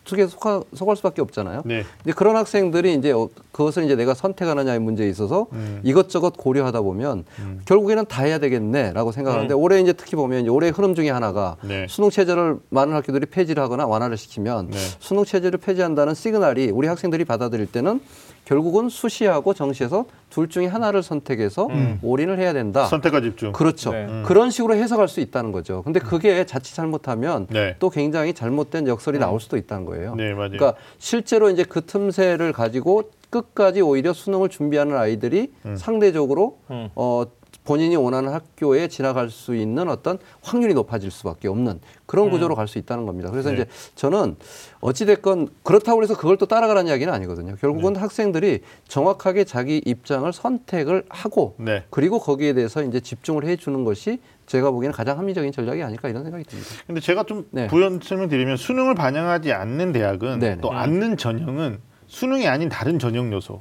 쪽에 속하, 속할 수밖에 없잖아요. 네. 이제 그런 학생들이 이제 어, 그것을 이제 내가 선택하느냐의 문제에 있어서 음. 이것저것 고려하다 보면 결국에는 다 해야 되겠네라고 생각하는데 올해 이제 특히 보면 올해 흐름 중에 하나가 네. 수능 체제를 많은 학교들이 폐지를 하거나 완화를 시키면 네. 수능 체제를 폐지한다는 시그널이 우리 학생들이 받아들일 때는 결국은 수시하고 정시에서 둘 중에 하나를 선택해서 올인을 해야 된다. 선택과 집중. 그렇죠. 네. 음. 그런 식으로 해석할 수 있다는 거죠. 근데 그게 자칫 잘못하면 네. 또 굉장히 잘못된 역설이 나올 수도 있다는 거예요. 네, 맞아요. 그러니까 실제로 이제 그 틈새를 가지고 끝까지 오히려 수능을 준비하는 아이들이 음. 상대적으로 음. 어 본인이 원하는 학교에 지나갈 수 있는 어떤 확률이 높아질 수밖에 없는 그런 구조로 갈수 있다는 겁니다. 그래서 네. 이제 저는 어찌됐건 그렇다고 해서 그걸 또 따라가라는 이야기는 아니거든요. 결국은 네. 학생들이 정확하게 자기 입장을 선택을 하고 네. 그리고 거기에 대해서 이제 집중을 해 주는 것이 제가 보기에는 가장 합리적인 전략이 아닐까 이런 생각이 듭니다. 근데 제가 좀 네. 부연 설명드리면 수능을 반영하지 않는 대학은 네네. 또 않는 전형은 수능이 아닌 다른 전형 요소.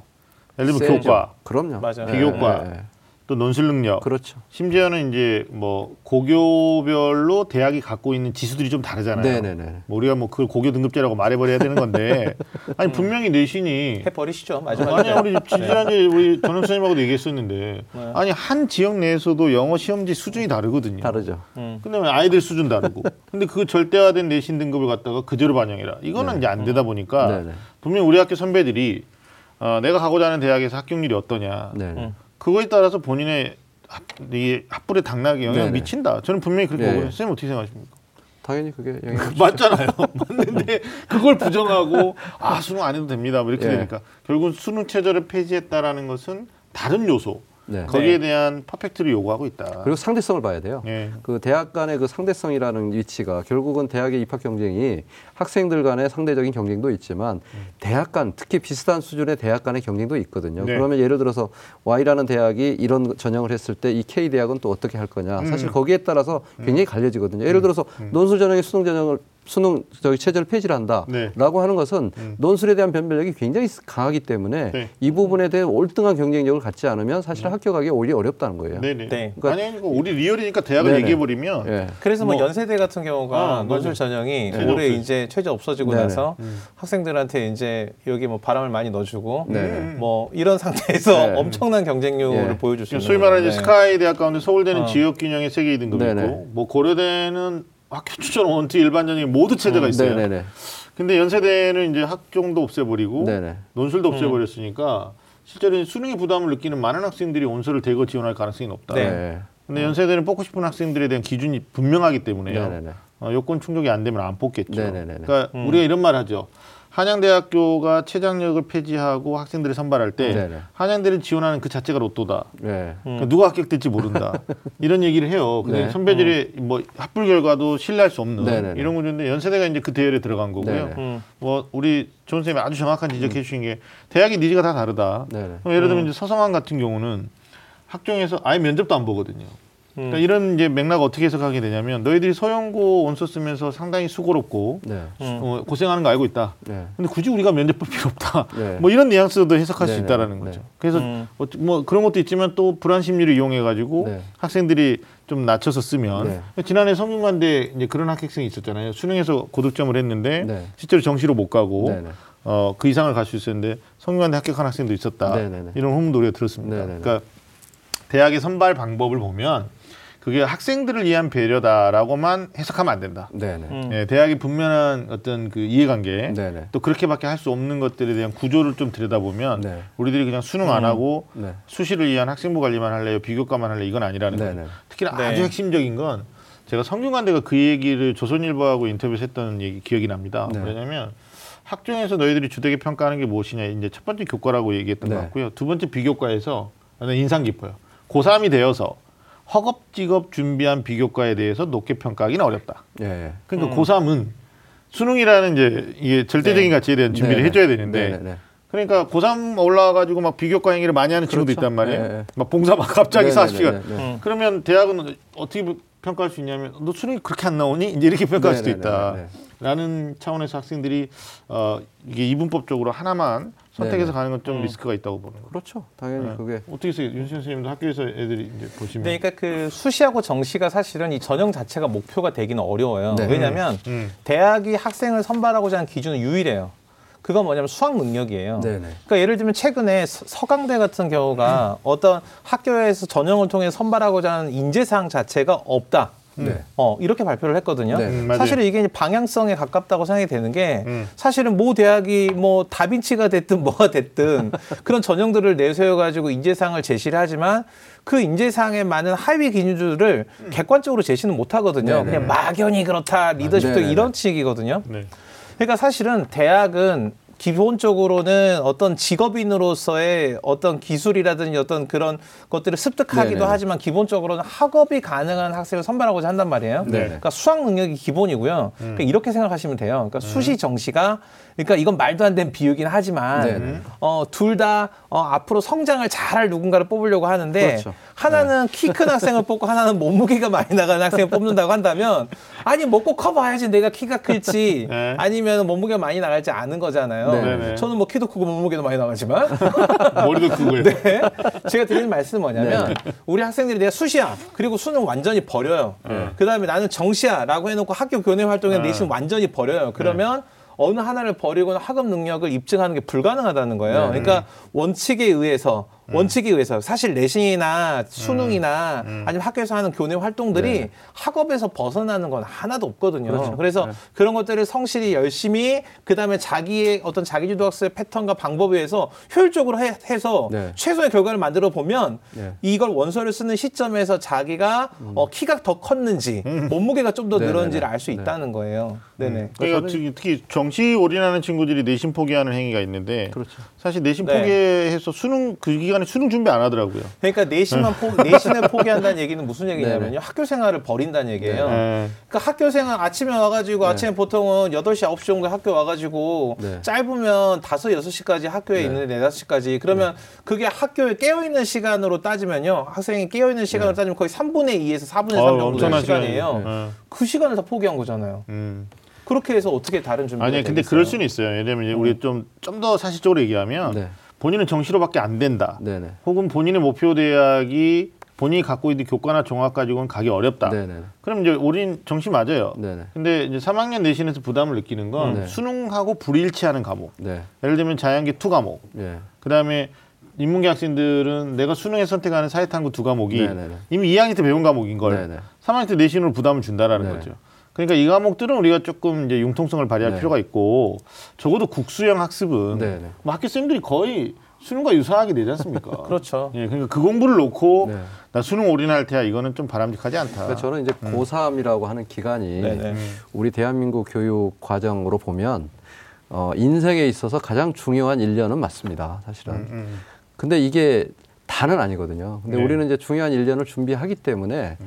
예를 들면 세죠. 교과, 그럼요. 맞아요. 예, 비교과. 또 논술 능력. 그렇죠. 심지어는 이제 뭐 고교별로 대학이 갖고 있는 지수들이 좀 다르잖아요. 네네네. 뭐 우리가 뭐 그걸 고교 등급제라고 말해버려야 되는 건데 아니 분명히 내신이 해버리시죠 마지막에. 아니 우리 지난주에 우리 전영 선생님하고도 얘기했었는데 네. 아니 한 지역 내에서도 영어 시험지 수준이 다르거든요. 다르죠. 음. 근데 왜 아이들 수준 다르고 근데 그 절대화된 내신 등급을 갖다가 그대로 반영해라 이거는 이제 안 되다 보니까 네네. 분명 히 우리 학교 선배들이 어, 내가 가고자 하는 대학에서 합격률이 어떠냐 네. 음. 그거에 따라서 본인의 합, 이게 합불의 당락에 영향을 네네. 미친다 저는 분명히 그렇게 네. 보거든요 선생님 어떻게 생각하십니까 당연히 그게 영향. 맞잖아요 맞는데 그걸 부정하고 아 수능 안 해도 됩니다 뭐 이렇게 예. 되니까 결국 수능 체제를 폐지했다라는 것은 다른 요소 네. 거기에 네. 대한 퍼펙트를 요구하고 있다. 그리고 상대성을 봐야 돼요. 예. 그 대학 간의 그 상대성이라는 위치가 결국은 대학의 입학 경쟁이 학생들 간의 상대적인 경쟁도 있지만 대학 간 특히 비슷한 수준의 대학 간의 경쟁도 있거든요. 네. 그러면 예를 들어서 Y라는 대학이 이런 전형을 했을 때 이 K 대학은 또 어떻게 할 거냐. 사실 거기에 따라서 굉장히 갈려지거든요. 예를 들어서 논술 전형의 수능 전형을 수능 저기 체제를 폐지를 한다라고 네. 하는 것은 논술에 대한 변별력이 굉장히 강하기 때문에 네. 이 부분에 대해 올등한 경쟁력을 갖지 않으면 사실 합격하기 오히려 어렵다는 거예요. 네네. 네. 아니 아니 우리 리얼이니까 대학을 네네. 얘기해 버리면 예. 그래서 뭐, 뭐- 연세대 같은 경우가 어, 논술. 전형이 네. 올해. 이제 최저 없어지고 네네. 나서 학생들한테 이제 여기 뭐 바람을 많이 넣어주고 네. 뭐 이런 상태에서 네. 엄청난 경쟁률을 네. 보여줄 수 있는 소위 말하는 네. 스카이 대학 가운데 서울대는 어. 지역 균형의 세계 2등급이 네네. 있고 뭐 고려대는 학교 추천 원투 일반전형 모두 체제가 있어요. 네네네. 근데 연세대는 이제 학종도 없애버리고 네네. 논술도 없애버렸으니까 실제로 수능의 부담을 느끼는 많은 학생들이 온서를 대거 지원할 가능성이 높다. 네. 네. 근데 연세대는 뽑고 싶은 학생들에 대한 기준이 분명하기 때문에요. 네네네. 어, 요건 충족이 안 되면 안 뽑겠죠. 네네네네. 그러니까 우리가 이런 말 하죠. 한양대학교가 최장력을 폐지하고 학생들을 선발할 때 네네. 한양대를 지원하는 그 자체가 로또다. 네. 그러니까 누가 합격될지 모른다. 이런 얘기를 해요. 근데 네. 선배들의 뭐 합불 결과도 신뢰할 수 없는 네네네. 이런 구조인데 연세대가 이제 그 대열에 들어간 거고요. 음. 뭐 우리 존 쌤이 아주 정확한 지적해 주신 게 대학의 needs가 다 다르다. 예를 들면 이제 서성한 같은 경우는 학종에서 아예 면접도 안 보거든요. 그러니까 이런 이제 맥락 어떻게 해석하게 되냐면 너희들이 서영고 원서 쓰면서 상당히 수고롭고 네. 어, 고생하는 거 알고 있다. 네. 근데 굳이 우리가 면접 볼 필요 없다. 네. 뭐 이런 뉘앙스도 해석할 수 네네. 있다라는 네. 거죠. 그래서 음. 어, 뭐 그런 것도 있지만 또 불안 심리를 이용해 가지고 네. 학생들이 좀 낮춰서 쓰면 네. 지난해 성균관대 이제 그런 학생이 있었잖아요. 수능에서 고득점을 했는데 네. 실제로 정시로 못 가고. 어, 그 이상을 갈 수 있었는데 성균관대 합격한 학생도 있었다. 이런 후문도 우리가 들었습니다. 그러니까 대학의 선발 방법을 보면 그게 학생들을 위한 배려다라고만 해석하면 안 된다. 네네. 음. 예, 대학이 분명한 어떤 그 이해관계 네네. 또 그렇게밖에 할 수 없는 것들에 대한 구조를 좀 들여다보면 네. 우리들이 그냥 수능 안 하고 네. 수시를 위한 학생부 관리만 할래요, 비교과만 할래 이건 아니라는 네네. 거예요. 특히나 네. 아주 핵심적인 건 제가 성균관대가 그 얘기를 조선일보하고 인터뷰에서 했던 얘기 기억이 납니다. 네. 뭐냐면 학종에서 너희들이 주되게 평가하는 게 무엇이냐 이제 첫 번째 교과라고 얘기했던 네. 것 같고요. 두 번째 비교과에서 저는 인상 깊어요. 고3이 되어서 허겁지겁 준비한 비교과에 대해서 높게 평가하기는 어렵다. 예. 그러니까 고3은 수능이라는 이제 이게 절대적인 네. 가치에 대한 준비를 네네. 해줘야 되는데 네네네. 그러니까 고3 올라와가지고 막 비교과 행위를 많이 하는 친구도 그렇죠. 있단 말이에요. 네, 네. 막 봉사 막 갑자기. 40시간. 네. 음. 그러면 대학은 어떻게 평가할 수 있냐면 너 수능이 그렇게 안 나오니? 이제 이렇게 평가할 수도 네네네네. 라는 차원에서 학생들이 어, 이게 이분법적으로 하나만 선택해서 네네. 가는 건좀 음. 리스크가 있다고 보는 거죠. 그렇죠. 당연히 네. 그게 어떻게 해요? 윤 선생님도 학교에서 애들이 이제 보시면 그러니까 그 수시하고 정시가 사실은 이 전형 자체가 목표가 되기는 어려워요. 네. 왜냐하면 음. 대학이 학생을 선발하고자 하는 기준은 유일해요. 그건 뭐냐면 수학 능력이에요. 네네. 그러니까 예를 들면 최근에 서- 서강대 같은 경우가 어떤 학교에서 전형을 통해 선발하고자 하는 인재사항 자체가 없다. 네. 어, 이렇게 발표를 했거든요. 네. 음. 사실은 이게 방향성에 가깝다고 생각이 되는 게 음. 사실은 모 대학이 뭐 다빈치가 됐든 뭐가 됐든 그런 전형들을 내세워 가지고 인재상을 제시를 하지만 그 인재상에 많은 하위 기준들을 객관적으로 제시는 못 하거든요. 음. 그냥 막연히 그렇다 리더십도. 이런 식이거든요. 네. 그러니까 사실은 대학은 기본적으로는 어떤 직업인으로서의 어떤 기술이라든지 어떤 그런 것들을 습득하기도 네네네. 하지만 기본적으로는 학업이 가능한 학생을 선발하고자 한단 말이에요. 네네. 그러니까 수학 능력이 기본이고요. 음. 그러니까 이렇게 생각하시면 돼요. 그러니까 수시 정시가 그러니까 이건 말도 안 되는 비유긴 하지만 네네. 어, 둘 다 어, 앞으로 성장을 잘할 누군가를 뽑으려고 하는데 그렇죠. 하나는 키큰 학생을 뽑고 하나는 몸무게가 많이 나가는 학생을 뽑는다고 한다면 아니 먹고 커 봐야지 내가 키가 클지 네. 아니면 몸무게가 많이 나갈지 아는 거잖아요. 네네. 저는 뭐 키도 크고 몸무게도 많이 나가지만 머리도 크고요. 네. 제가 드리는 말씀은 뭐냐면 우리 학생들이 내가 수시야 그리고 수능 완전히 버려요. 그다음에 나는 정시야라고 해놓고 학교 교내 활동에 네. 내신 완전히 버려요. 그러면 어느 하나를 버리고는 학업 능력을 입증하는 게 불가능하다는 거예요. 네. 그러니까 원칙에 의해서 음. 원칙에 의해서 사실 내신이나 수능이나 음. 아니면 학교에서 하는 교내 활동들이 네. 학업에서 벗어나는 건 하나도 없거든요. 그렇죠. 그래서 그런 것들을 성실히 열심히 그다음에 자기의 어떤 자기주도 학습의 패턴과 방법에 의해서 효율적으로 해, 서 네. 최소의 결과를 만들어 보면 네. 이걸 원서를 쓰는 시점에서 자기가 어, 키가 더 컸는지 몸무게가 좀더 음. 네네네. 늘었는지를 알수 네. 있다는 거예요. 네네. 그러니까 저는- 특히, 특히 정시 올인하는 친구들이 내신 포기하는 행위가 있는데 그렇죠. 사실 내신 네. 포기해서 수능 그 기간에 시간에 수능 준비 안 하더라고요. 그러니까 내신만 포, 내신을 포기한다는 얘기는 무슨 얘기냐면요. 학교 생활을 버린다는 얘기예요. 네. 그러니까 학교 생활 아침에 와가지고 아침에 보통은 8시, 9시 정도에 학교 와가지고 네. 짧으면 5, 6시까지 학교에 있는데 4, 5시까지 그러면 그게 학교에 깨어있는 시간으로 따지면요. 학생이 깨어있는 시간으로 따지면 거의 3분의 2에서 4분의 3 어, 정도 엄청난 시간이에요. 그 시간을 다 포기한 거잖아요. 음. 그렇게 해서 어떻게 다른 준비가 아니 근데 되겠어요? 그럴 수는 있어요. 예를 들면 이제 우리 좀 좀 더 사실적으로 얘기하면 네. 본인은 정시로밖에 안 된다. 네네. 혹은 본인의 목표 대학이 본인이 갖고 있는 교과나 종합 가지고는 가기 어렵다. 네네. 그럼 이제 우린 정시 맞아요. 네네. 근데 이제 3학년 내신에서 부담을 느끼는 건 네. 수능하고 불일치하는 과목. 네. 예를 들면 자연계 투 과목. 예. 그다음에 인문계 학생들은 내가 수능에 선택하는 사회탐구 두 과목이. 이미 2학년 때 배운 과목인 걸 네네. 3학년 때 내신으로 부담을 준다라는 네. 거죠. 그러니까 이 과목들은 우리가 조금 이제 융통성을 발휘할 네. 필요가 있고 적어도 국수형 학습은 네 네. 뭐 학교 쌤들이 거의 수능과 유사하게 되지 않습니까? 그렇죠. 예, 그러니까 그 공부를 놓고 네. 나 수능 올인할 테야 이거는 좀 바람직하지 않다. 그러니까 저는 이제 고3이라고 하는 기간이 네네. 우리 대한민국 교육 과정으로 보면 어, 인생에 있어서 가장 중요한 일년은 맞습니다. 사실은. 음. 근데 이게 다는 아니거든요. 근데 네. 우리는 이제 중요한 일년을 준비하기 때문에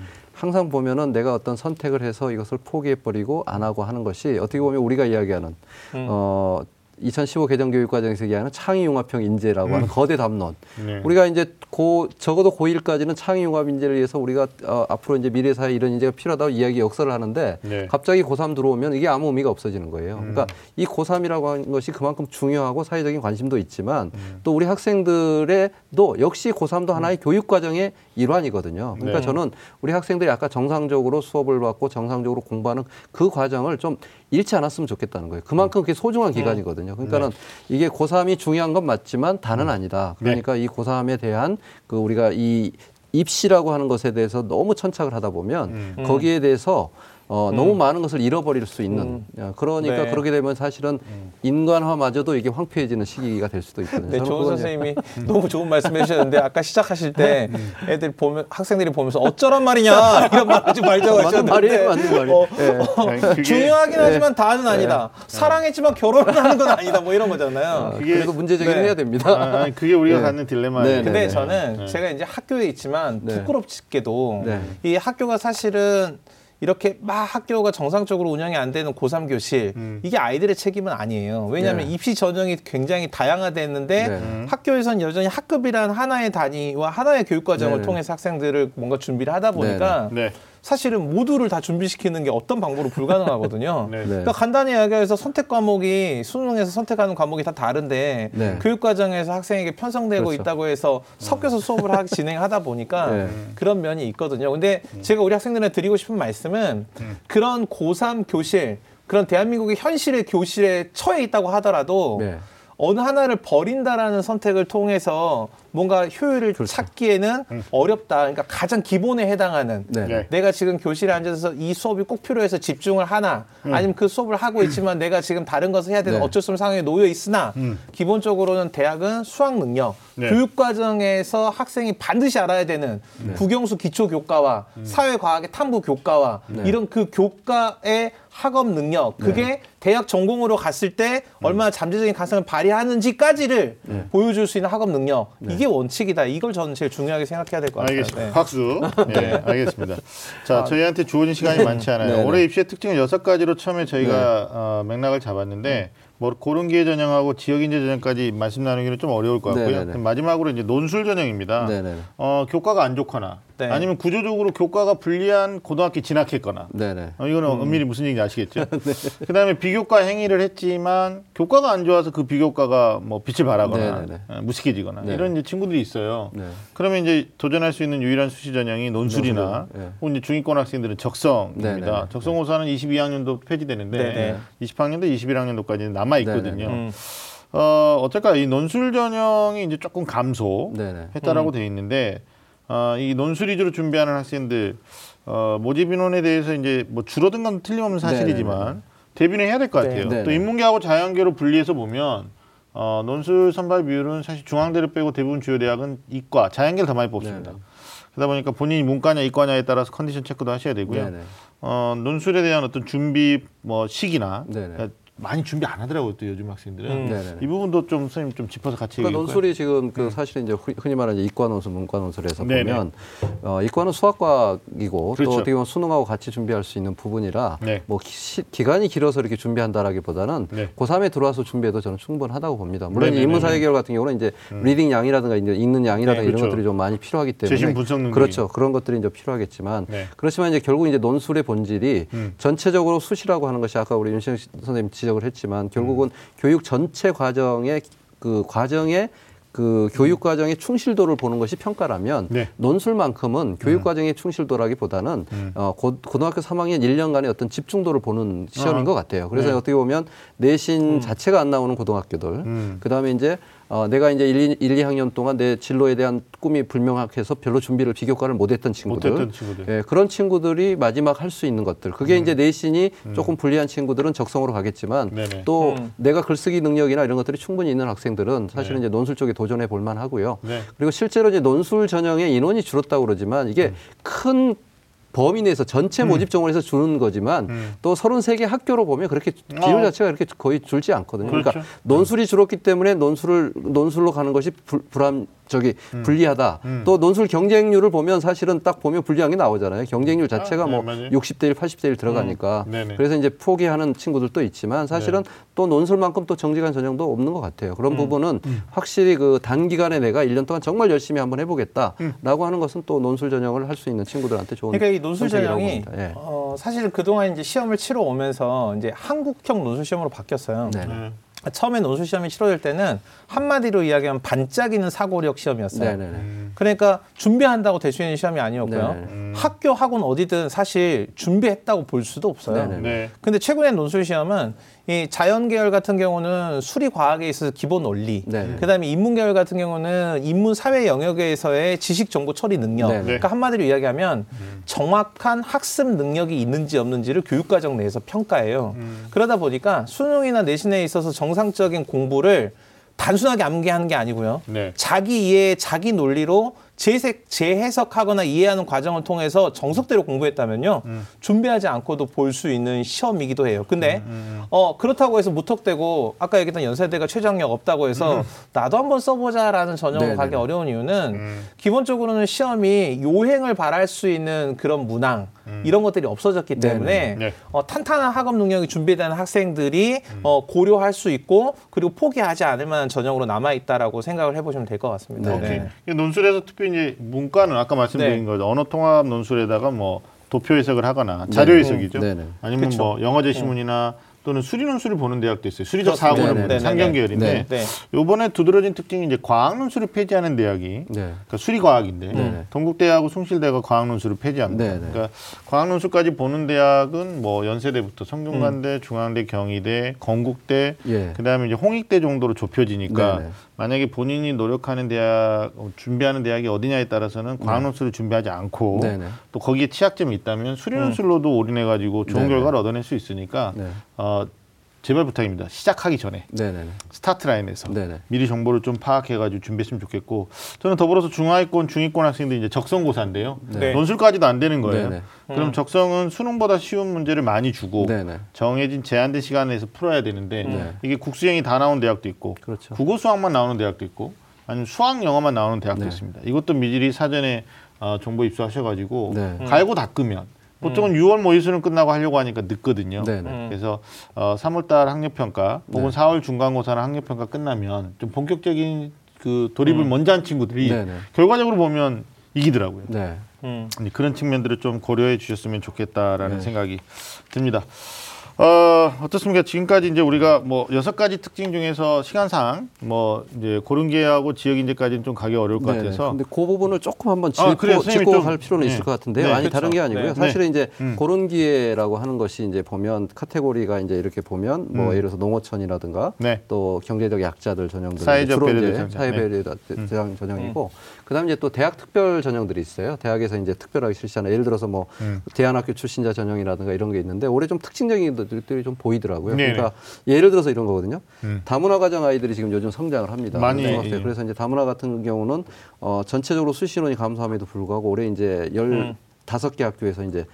항상 보면은 내가 어떤 선택을 해서 이것을 포기해버리고 안 하고 하는 것이 어떻게 보면 우리가 이야기하는 음. 어, 2015 개정 교육 과정에서 얘기하는 창의 융합형 인재라고 하는 거대 담론. 네. 우리가 이제 고 적어도 고1까지는 창의 융합 인재를 위해서 우리가 어, 앞으로 이제 미래 사회 이런 인재가 필요하다고 이야기 역설을 하는데 네. 갑자기 고3 들어오면 이게 아무 의미가 없어지는 거예요. 그러니까 이 고3이라고 하는 것이 그만큼 중요하고 사회적인 관심도 있지만 또 우리 학생들의도 역시 고3도 하나의 교육 과정의 일환이거든요. 그러니까 네. 저는 우리 학생들이 아까 정상적으로 수업을 받고 정상적으로 공부하는 그 과정을 좀 잃지 않았으면 좋겠다는 거예요. 그만큼 그게 소중한 기간이거든요. 그러니까는 이게 고3이 중요한 건 맞지만 다는 아니다. 그러니까 이 고3에 대한 그 우리가 이 입시라고 하는 것에 대해서 너무 천착을 하다 보면 거기에 대해서 어, 너무 많은 것을 잃어버릴 수 있는 야, 그러니까 네. 그렇게 되면 사실은 인간화마저도 이게 황폐해지는 시기가 될 수도 있거든요. 네, 좋은 선생님이 너무 좋은 말씀 해 주셨는데 아까 시작하실 때 애들 보면 학생들이 보면서 어쩌란 말이냐 이런 말 하지 말자고 하셨는데 말이에요, 맞는 말이에요. 어, 예. 아니, 그게- 중요하긴 하지만 다는 아니다. 사랑했지만 결혼을 하는 건 아니다. 뭐 이런 거잖아요. 그게- 그래도 문제 제기를 네. 해야 됩니다. 아, 아니, 그게 우리가 네. 갖는 딜레마예요. 네, 근데 네, 저는 네. 제가 이제 학교에 있지만 네. 부끄럽게도 네. 이 학교가 사실은 이렇게 막 학교가 정상적으로 운영이 안 되는 고3 교실 이게 아이들의 책임은 아니에요. 왜냐하면 네. 입시 전형이 굉장히 다양화됐는데 네. 음. 학교에선 여전히 학급이란 하나의 단위와 하나의 교육 과정을 네. 통해서 학생들을 뭔가 준비를 하다 보니까 네. 사실은 모두를 다 준비시키는 게 어떤 방법으로 불가능하거든요. 네. 네. 그러니까 간단히 이야기해서 선택 과목이 수능에서 선택하는 과목이 다 다른데 네. 교육 과정에서 학생에게 편성되고 그렇죠. 있다고 해서 섞여서 수업을 하, 진행하다 보니까 네. 그런 면이 있거든요. 근데 제가 우리 학생들한테 드리고 싶은 말씀은 그런 고3 교실 그런 대한민국의 현실의 교실에 처해 있다고 하더라도 네. 어느 하나를 버린다라는 선택을 통해서 뭔가 효율을 그렇죠. 찾기에는 어렵다. 그러니까 가장 기본에 해당하는 네. 네. 내가 지금 교실에 앉아서 이 수업이 꼭 필요해서 집중을 하나 아니면 그 수업을 하고 있지만 내가 지금 다른 것을 해야 되는 네. 어쩔 수 없는 상황에 놓여 있으나 기본적으로는 대학은 수학 능력 네. 교육 과정에서 학생이 반드시 알아야 되는 국영수 기초 교과와 사회 과학의 탐구 교과와 이런 그 교과의 학업 능력 그게 대학 전공으로 갔을 때 얼마나 잠재적인 가능성을 발휘하는지까지를 보여줄 수 있는 학업 능력 이게 원칙이다 이걸 저는 제일 중요하게 생각해야 될 것 같아요. 알겠습니다. 네. 박수. 네, 알겠습니다. 자, 저희한테 주어진 시간이 많지 않아요. 네, 네. 올해 입시의 특징은 여섯 가지로 처음에 저희가 어, 맥락을 잡았는데 뭐 고른 기회 전형하고 지역 인재 전형까지 말씀 나누기는 좀 어려울 것 같고요. 네, 네, 네. 마지막으로 이제 논술 전형입니다. 네, 네. 어, 교과가 안 좋거나 네. 아니면 구조적으로 교과가 불리한 고등학교 진학했거나 네네. 어, 이거는 엄밀히 무슨 얘기인지 아시겠죠? 그다음에 비교과 행위를 했지만 교과가 안 좋아서 그 비교과가 뭐 빛을 발하거나 네네네. 어, 무식해지거나 네. 이런 이제 친구들이 있어요. 네. 그러면 이제 도전할 수 있는 유일한 수시 전형이 논술이나 논술, 네. 혹은 이제 중위권 학생들은 적성입니다. 적성고사는 22학년도 폐지되는데 네네. 20학년도 21학년도까지는 남아 있거든요. 음. 어, 어떨까 이 논술 전형이 이제 조금 감소 네네. 했다라고 돼 있는데 어, 이 논술 위주로 준비하는 학생들 어, 모집 인원에 대해서 이제 뭐 줄어든 건 틀림없는 사실이지만 대비는 해야 될 것 같아요. 네. 또 네. 인문계하고 자연계로 분리해서 보면 어, 논술 선발 비율은 사실 중앙대를 빼고 대부분 주요 대학은 이과, 자연계를 더 많이 뽑습니다. 네, 네. 그러다 보니까 본인이 문과냐 이과냐에 따라서 컨디션 체크도 하셔야 되고요. 네네. 어, 논술에 대한 어떤 준비 뭐 시기나 네네. 그러니까 많이 준비 안 하더라고요. 또 요즘 학생들은 음. 이 부분도 좀 선생님 좀 짚어서 같이 그러니까 논술이 지금 그 사실 이제 흔- 흔히 말하는 이제 이과 논술, 문과 논술에서 네네. 보면 어, 이과는 수학과이고 그렇죠. 또 어떻게 보면 수능하고 같이 준비할 수 있는 부분이라 네. 뭐 기, 기간이 길어서 이렇게 준비한다라기보다는 네. 고3에 들어와서 준비해도 저는 충분하다고 봅니다. 물론. 인문사회 계열 같은 경우는 이제 reading 양이라든가 이제 읽는 양이라든가 네, 이런 그렇죠. 것들이 좀 많이 필요하기 때문에 재심 분석 능력이. 그렇죠. 그런 것들이 이제 필요하겠지만 네. 그렇지만 이제 결국 이제 논술의 본질이 음. 전체적으로 수시라고 하는 것이 아까 우리 윤신 선생님 지적 을 했지만 결국은 음. 교육 전체 과정의 그 과정의 그 교육 과정의 충실도를 보는 것이 평가라면 네. 논술만큼은 교육 과정의 충실도라기보다는 음. 어, 고, 고등학교 3학년 1년간의 어떤 집중도를 보는 시험인 어. 것 같아요. 그래서 네. 어떻게 보면 내신 자체가 안 나오는 고등학교들, 음. 그 다음에 이제 어, 내가 이제 1, 1, 2학년 동안 내 진로에 대한 꿈이 불명확해서 별로 준비를 비교과를 못했던 친구들, 못했던 친구들. 예, 그런 친구들이 마지막 할 수 있는 것들. 그게 이제 내신이 조금 불리한 친구들은 적성으로 가겠지만 음. 네네. 또 음. 내가 글쓰기 능력이나 이런 것들이 충분히 있는 학생들은 사실은 이제 논술 쪽에 도전해 볼 만하고요. 네. 그리고 실제로 이제 논술 전형의 인원이 줄었다고 그러지만 이게 음. 큰 범위 내에서 전체 모집 정원에서 주는 거지만 음. 또 33개 학교로 보면 그렇게 비율 어. 자체가 그렇게 거의 줄지 않거든요. 그러니까 그렇죠. 논술이 줄었기 때문에 논술을 논술로 가는 것이 불, 불안 저기 불리하다. 음. 또 논술 경쟁률을 보면 사실은 딱 보면 불리한 게 나오잖아요. 경쟁률 자체가 아, 네, 뭐 맞아요. 60대 1, 80대 1 들어가니까. 음. 그래서 이제 포기하는 친구들도 있지만 사실은 또 논술만큼 또 정직한 전형도 없는 것 같아요. 그런 부분은 확실히 그 단기간에 내가 1년 동안 정말 열심히 한번 해보겠다라고 하는 것은 또 논술 전형을 할 수 있는 친구들한테 좋은 그러니까 이 논술 전형이. 예. 어, 사실 그동안 이제 시험을 치러 오면서 이제 한국형 논술 시험으로 바뀌었어요. 네. 네. 처음에 논술 시험이 치러질 때는 한마디로 이야기하면 반짝이는 사고력 시험이었어요. 네네네. 그러니까 준비한다고 될수 있는 시험이 아니었고요. 네. 음. 학교 학원 어디든 사실 준비했다고 볼 수도 없어요. 네, 네. 네. 근데 최근에 논술 시험은 이 자연 계열 같은 경우는 수리 과학에 있어서 기본 원리, 네. 그다음에 인문 계열 같은 경우는 인문 사회 영역에서의 지식 정보 처리 능력. 네. 그러니까 한마디로 이야기하면 정확한 학습 능력이 있는지 없는지를 교육 과정 내에서 평가해요. 그러다 보니까 수능이나 내신에 있어서 정상적인 공부를 단순하게 암기하는 게 아니고요. 네. 자기 이해, 자기 논리로 재색, 재해석하거나 이해하는 과정을 통해서 정석대로 공부했다면요. 준비하지 않고도 볼 수 있는 시험이기도 해요. 근데 어, 그렇다고 해서 무턱대고 아까 얘기했던 연세대가 최저학력 없다고 해서 나도 한번 써보자라는 전형으로 네네네. 가기 어려운 이유는 기본적으로는 시험이 요행을 바랄 수 있는 그런 문항 이런 것들이 없어졌기 때문에 네. 어, 탄탄한 학업 능력이 준비되는 학생들이 어, 고려할 수 있고 그리고 포기하지 않을 만한 전형으로 남아 있다라고 생각을 해보시면 될 것 같습니다. 네. 네. 이 논술에서 특히 이제 문과는 아까 말씀드린 네. 거죠. 언어 통합 논술에다가 뭐 도표 해석을 하거나 자료 해석이죠. 네. 네네. 아니면 그쵸. 뭐 영어 제시문이나 또는 수리 논술을 보는 대학도 있어요. 수리적. 사고를. 보는. 상경 계열인데 네. 네. 요번에 두드러진 특징이 이제 과학 논술을 폐지하는 대학이 네. 그러니까 수리 과학인데 네네. 동국대하고 숭실대가 과학 논술을 폐지합니다. 네네. 그러니까 과학 논술까지 보는 대학은 뭐 연세대부터 성균관대, 중앙대, 경희대, 건국대, 예. 그다음에 이제 홍익대 정도로 좁혀지니까 네네. 만약에 본인이 노력하는 대학 어, 준비하는 대학이 어디냐에 따라서는 과학 논술을 준비하지 않고 네네. 또 거기에 취약점이 있다면 수리 논술로도 올인해 가지고 좋은 네네. 결과를 얻어낼 수 있으니까 네. 어 제발 부탁입니다. 시작하기 전에 네네네. 스타트 라인에서 네네. 미리 정보를 좀 파악해가지고 준비했으면 좋겠고 저는 더불어서 중하위권, 중위권 학생들 이제 적성고사인데요. 네. 논술까지도 안 되는 거예요. 네네. 그럼 적성은 수능보다 쉬운 문제를 많이 주고 네네. 정해진 제한된 시간 내에서 풀어야 되는데 네. 이게 국수형이 다 나오는 대학도 있고 그렇죠. 국어 수학만 나오는 대학도 있고 아니면 수학 영어만 나오는 대학도 네. 있습니다. 이것도 미리 사전에 어, 정보 입수하셔가지고 네. 갈고 닦으면 보통은 6월 모의 수능 끝나고 하려고 하니까 늦거든요. 네네. 음. 그래서 어, 3월달 학력평가 혹은 네. 4월 중간고사나 학력평가 끝나면 좀 본격적인 그 돌입을 먼저 한 친구들이 네네. 결과적으로 보면 이기더라고요. 네. 음. 그런 측면들을 좀 고려해 주셨으면 좋겠다라는 네. 생각이 듭니다. 어, 어떻습니까? 지금까지 이제 우리가 뭐 여섯 가지 특징 중에서 시간상 뭐 이제 고른계하고 지역 인재까지는 좀 가기 어려울 것 네네. 같아서 근데 그 부분을 조금 한번 아, 짚고, 그래요. 선생님이 짚고 좀- 갈 필요는 네. 있을 것 같은데요. 네, 아니 그렇죠. 다른 게 아니고요. 네. 사실은 이제 음. 그런 기회라고 하는 것이 이제 보면 카테고리가 이제 이렇게 보면 뭐 음. 예를 들어서 농어촌이라든가 네. 또 경제적 약자들 전형들 사회적 이제 전형. 사회 네. 배려 대상 전형이고 그다음에 이제 또 대학 특별 전형들이 있어요. 대학에서 이제 특별하게 실시하는 예를 들어서 뭐 음. 대안학교 출신자 전형이라든가 이런 게 있는데 올해 좀 특징적인 것들이 좀 보이더라고요. 네네. 그러니까 예를 들어서 이런 거거든요. 음. 다문화 가정 아이들이 지금 요즘 성장을 합니다. 많이. 예. 그래서 이제 다문화 같은 경우는 어, 전체적으로 수시 인원이 감소함에도 불구하고 올해 이제 열 음. 다섯 개 학교에서 이제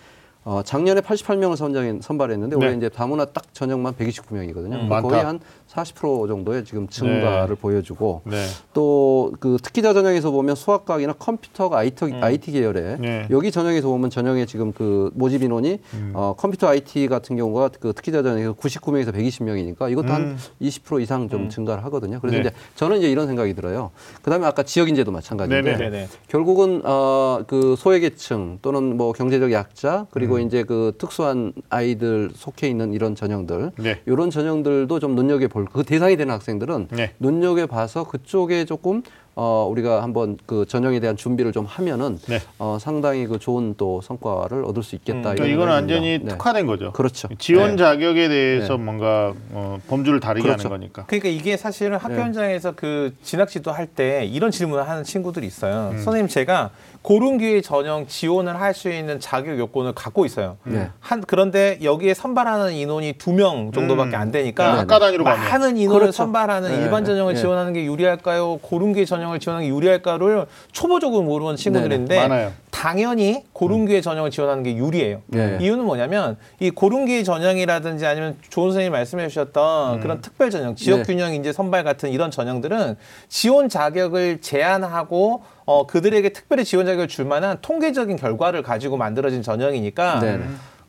어, 작년에 88명을 선정 선발했는데 네. 올해 이제 다문화 딱 전형만 129명이거든요. 음. 거의 한 40% 정도의 지금 증가를 보여주고 네. 또그 특기자 전형에서 보면 수학과학이나 컴퓨터가 IT, 음. IT 계열에 네. 여기 전형에서 보면 전형에 지금 그 모집 인원이 음. 어, 컴퓨터 IT 같은 경우가 그 특기자 전형에서 99명에서 120명이니까 이것도 한 20% 이상 좀 증가를 하거든요. 그래서 음. 네. 이제 저는 이제 이런 생각이 들어요. 그다음에 아까 지역 인재도 마찬가지인데. 결국은 어, 그 소외계층 또는 뭐 경제적 약자 그리고 음. 이제 그 특수한 아이들 속해 있는 이런 전형들 네. 이런 전형들도 좀 눈여겨 볼 그 대상이 되는 학생들은 네. 눈여겨 봐서 그쪽에 조금 어 우리가 한번 그 전형에 대한 준비를 좀 하면은 네. 어 상당히 그 좋은 또 성과를 얻을 수 있겠다. 그러니까 이런 이건 완전히 듭니다. 네. 특화된 거죠. 그렇죠. 지원 네. 자격에 대해서 네. 뭔가 어, 범주를 다르게 그렇죠. 하는 거니까. 그러니까 이게 사실은 학교 네. 현장에서 그 진학 지도 할 때 이런 질문을 하는 친구들이 있어요. 음. 선생님 제가 고른 기회 전형 지원을 할 수 있는 자격 요건을 갖고 있어요. 네. 한 그런데 여기에 선발하는 인원이 두 명 정도밖에 음. 안 되니까 네, 학과 단위로 가면. 많은 인원을 그렇죠. 선발하는 네. 일반 전형을 네. 지원하는 게 유리할까요? 고른 기회 전형을 지원하는 게 유리할까를 초보적으로 모르는 친구들인데 많아요. 당연히 고른 기회 전형을 지원하는 게 유리해요. 네. 이유는 뭐냐면 이 고른 기회 전형이라든지 아니면 조은 선생님이 말씀해 주셨던 그런 특별 전형, 지역 네. 균형 인재 선발 같은 이런 전형들은 지원 자격을 제한하고 어 그들에게 특별히 지원 자격을 줄 만한 통계적인 결과를 가지고 만들어진 전형이니까 네네.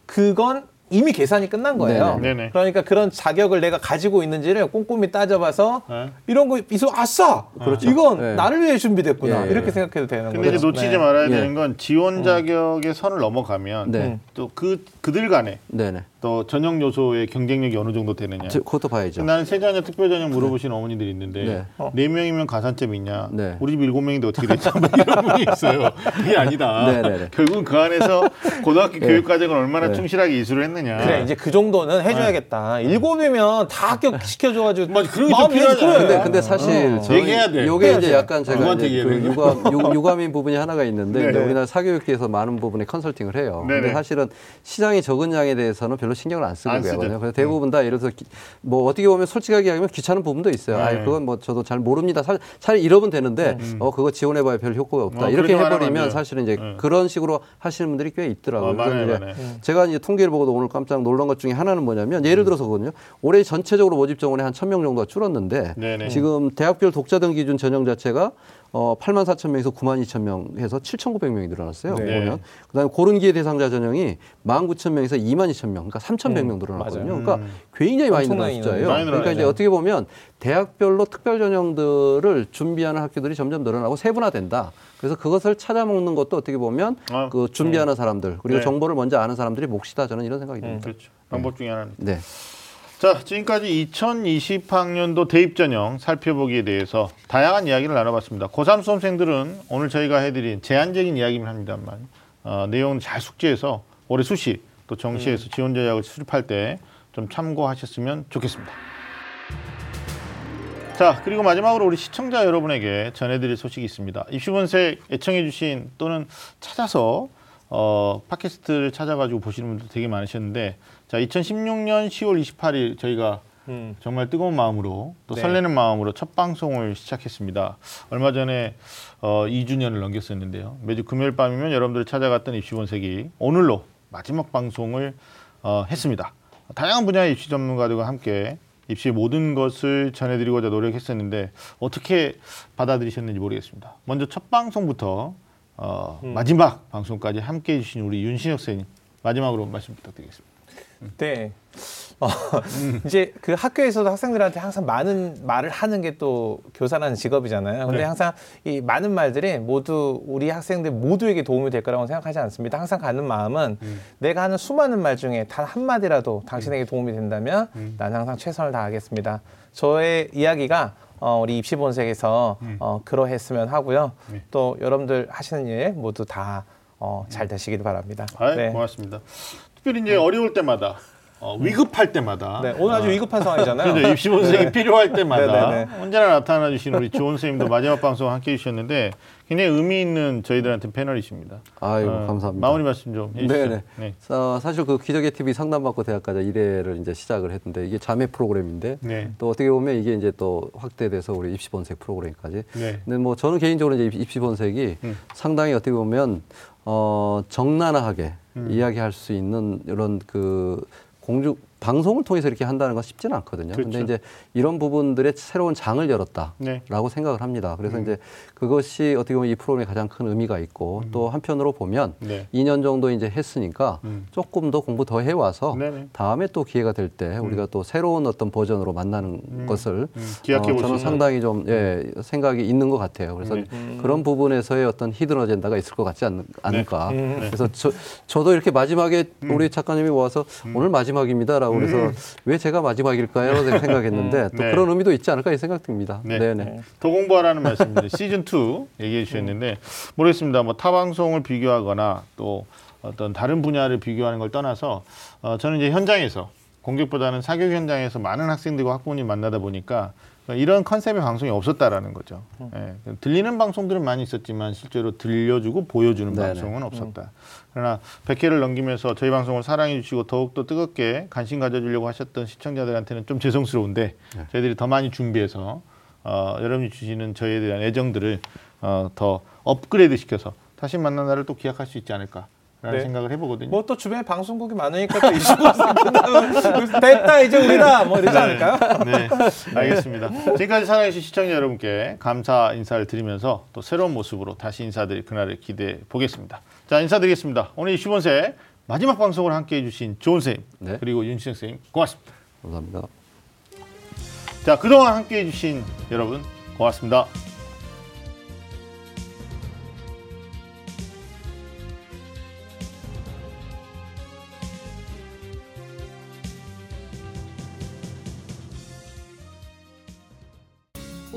그건 이미 계산이 끝난 거예요. 네네. 그러니까 그런 자격을 내가 가지고 있는지를 꼼꼼히 따져봐서 네. 이런 거 있어 아싸. 그렇죠. 이건 네. 나를 위해 준비됐구나. 예, 예. 이렇게 생각해도 되는 근데 거죠. 이제 놓치지 네. 말아야 예. 되는 건 지원 자격의 선을 넘어가면 네. 또그 그들 간에 네네. 또 전형 요소의 경쟁력이 어느 정도 되느냐. 저- 그것도 봐야죠. 나는 세 자녀 특별 전형 물어보시는 어머니들이 있는데 네. 네 명이면 가산점 있냐? 네. 우리 집 일곱 명인데 어떻게 됐냐? 뭐 이런 분이 있어요. 그게 아니다. 네, 네, 네. 결국 그 안에서 고등학교 교육 과정을 얼마나 네. 충실하게 이수를 했느냐. 그래 이제 그 정도는 해줘야겠다. 일곱이면 다 합격 시켜줘가지고 맞아, 그런 게좀 필요하잖아요. 그래. 근데 근데 사실 어. 저희 얘기해야 돼. 요게 이제. 약간 제가 이제 그 유감 유, 유감인 부분이 하나가 있는데 네. 이제 우리나라 사교육계에서 많은 부분에 컨설팅을 해요. 네네. 근데 사실은 시장이 적은 양에 대해서는 별로 신경을 안 쓰죠. 거거든요. 그래서 대부분 다 예를 들어서 기- 뭐 어떻게 보면 솔직하게 이야기하면 귀찮은 부분도 있어요. 네. 아, 그건 뭐 저도 잘 모릅니다. 사- 차라리 이러면 되는데 어 그거 지원해봐야 별 효과가 없다. 어, 이렇게 해버리면. 사실은 이제 네. 그런 식으로 하시는 분들이 꽤 있더라고요. 어, 그래서 이제 많아요. 제가 이제 통계를 보고도 오늘 깜짝 놀란 것 중에 하나는 뭐냐면 예를 들어서거든요. 올해 전체적으로 모집 정원이 한 1000명 정도가 줄었는데 네네. 지금 대학별 독자 등 기준 전형 자체가 어 8만 4천 명에서 9만 2천 명 해서 7,900명이 늘어났어요. 네. 보면 그다음에 고른 기회 대상자 전형이 1만 9천 명에서 2만 2천 명, 그러니까 3,100명 늘어났거든요. 맞아요. 그러니까 굉장히 많이 늘어난 숫자예요. 음. 많이 그러니까 이제. 어떻게 보면 대학별로 특별 전형들을 준비하는 학교들이 점점 늘어나고 세분화된다. 그래서 그것을 찾아먹는 것도 어떻게 보면 아, 그 준비하는 사람들 그리고 네. 정보를 먼저 아는 사람들이 몫이다. 저는 이런 생각이 듭니다. 그렇죠. 방법 중에 하나는. 네. 자, 지금까지 2020학년도 대입 전형 살펴보기에 대해서 다양한 이야기를 나눠봤습니다. 고3 수험생들은 오늘 저희가 해드린 제한적인 이야기만 합니다만 어, 내용은 잘 숙지해서 올해 수시 또 정시에서 지원 전략을 수립할 때 좀 참고하셨으면 좋겠습니다. 자, 그리고 마지막으로 우리 시청자 여러분에게 전해드릴 소식이 있습니다. 입시본색 애청해주신 또는 찾아서 어, 팟캐스트를 찾아가지고 보시는 분들 되게 많으셨는데, 자, 2016년 10월 28일 저희가 음. 정말 뜨거운 마음으로 또 네. 설레는 마음으로 첫 방송을 시작했습니다. 얼마 전에 어, 2주년을 넘겼었는데요. 매주 금요일 밤이면 여러분들 찾아갔던 입시본색이 오늘로 마지막 방송을 어, 했습니다. 다양한 분야의 입시 전문가들과 함께 입시의 모든 것을 전해드리고자 노력했었는데 어떻게 받아들이셨는지 모르겠습니다. 먼저 첫 방송부터 어, 마지막 방송까지 함께 해주신 우리 윤신혁 선생님 마지막으로 말씀 부탁드리겠습니다. 네. 어, 이제 그 학교에서도 학생들한테 항상 많은 말을 하는 게 또 교사라는 직업이잖아요. 근데 네. 항상 이 많은 말들이 모두 우리 학생들 모두에게 도움이 될 거라고 생각하지 않습니다. 항상 가는 마음은 내가 하는 수많은 말 중에 단 한마디라도 당신에게 도움이 된다면 난 항상 최선을 다하겠습니다. 저의 이야기가 어, 우리 입시 본색에서 어, 그러했으면 하고요. 네. 또 여러분들 하시는 일 모두 다 어, 잘 되시길 바랍니다. 아, 네. 고맙습니다. 특별히 이제 어려울 때마다 어, 위급할 때마다 네, 오늘 아주 위급한 상황이잖아요. 그죠 입시 본색이 필요할 때마다 네, 네, 언제나 나타나 주신 우리 조은 선생님도 마지막 방송 함께 해주셨는데 굉장히 의미 있는 저희들한테 패널이십니다. 아이고 어, 감사합니다. 마무리 말씀 좀. 네네. 네. 어, 사실 그 기적의 TV 상담받고 대학가자 1회를 이제 시작을 했는데 이게 자매 프로그램인데 네. 또 어떻게 보면 이게 이제 또 확대돼서 우리 입시 본색 프로그램까지. 네. 근데 뭐 저는 개인적으로 이제 입시 본색이 음. 상당히 어떻게 보면 어, 적나라하게 음. 이야기할 수 있는 이런 그 공중 방송을 통해서 이렇게 한다는 건 쉽지는 않거든요. 그렇죠. 근데 이제 이런 부분들의 새로운 장을 열었다. 네. 라고 생각을 합니다. 그래서 음. 이제 그것이 어떻게 보면 이 프로그램의 가장 큰 의미가 있고 또 한편으로 보면 네. 2년 정도 이제 했으니까 음. 조금 더 공부 더 해와서 네네. 다음에 또 기회가 될 때 우리가 또 새로운 어떤 버전으로 만나는 것을 음, 어, 저는. 상당히 좀 예, 생각이 있는 것 같아요. 그래서 네. 그런 부분에서의 어떤 히든 어젠다가 있을 것 같지 않, 않을까. 네. 그래서 저, 저도 이렇게 마지막에 우리 작가님이 와서 오늘 마지막입니다라고 그래서 왜 제가 마지막일까요? 생각했는데 또 네. 그런 의미도 있지 않을까 이 생각됩니다. 네. 네. 네. 더 공부하라는 말씀인데 시즌 2 얘기해 주셨는데 모르겠습니다. 뭐 타 방송을 비교하거나 또 어떤 다른 분야를 비교하는 걸 떠나서 어, 저는 이제 현장에서 공격보다는 사교육 현장에서 많은 학생들과 학부모님 만나다 보니까 이런 컨셉의 방송이 없었다라는 거죠. 예, 들리는 방송들은 많이 있었지만 실제로 들려주고 보여주는 네네. 방송은 없었다. 그러나 100회를 넘기면서 저희 방송을 사랑해 주시고 더욱더 뜨겁게 관심 가져주려고 하셨던 시청자들한테는 좀 죄송스러운데 저희들이 더 많이 준비해서 어, 여러분이 주시는 저희에 대한 애정들을 어, 더 업그레이드 시켜서 다시 만난 날을 또 기약할 수 있지 않을까라는 네. 생각을 해보거든요. 뭐 또 주변에 방송국이 많으니까 또 이슈가 끝나면 됐다 이제 우리다 뭐 이러지 않을까요? 네, 알겠습니다. 지금까지 사랑해주신 시청자 여러분께 감사 인사를 드리면서 또 새로운 모습으로 다시 인사드릴 그날을 기대해 보겠습니다. 자, 인사드리겠습니다. 오늘 이슈본세 마지막 방송을 함께 해 주신 조은 선생님 네. 그리고 윤시영 선생님 고맙습니다. 감사합니다. 자, 그동안 함께 해 주신 여러분 고맙습니다.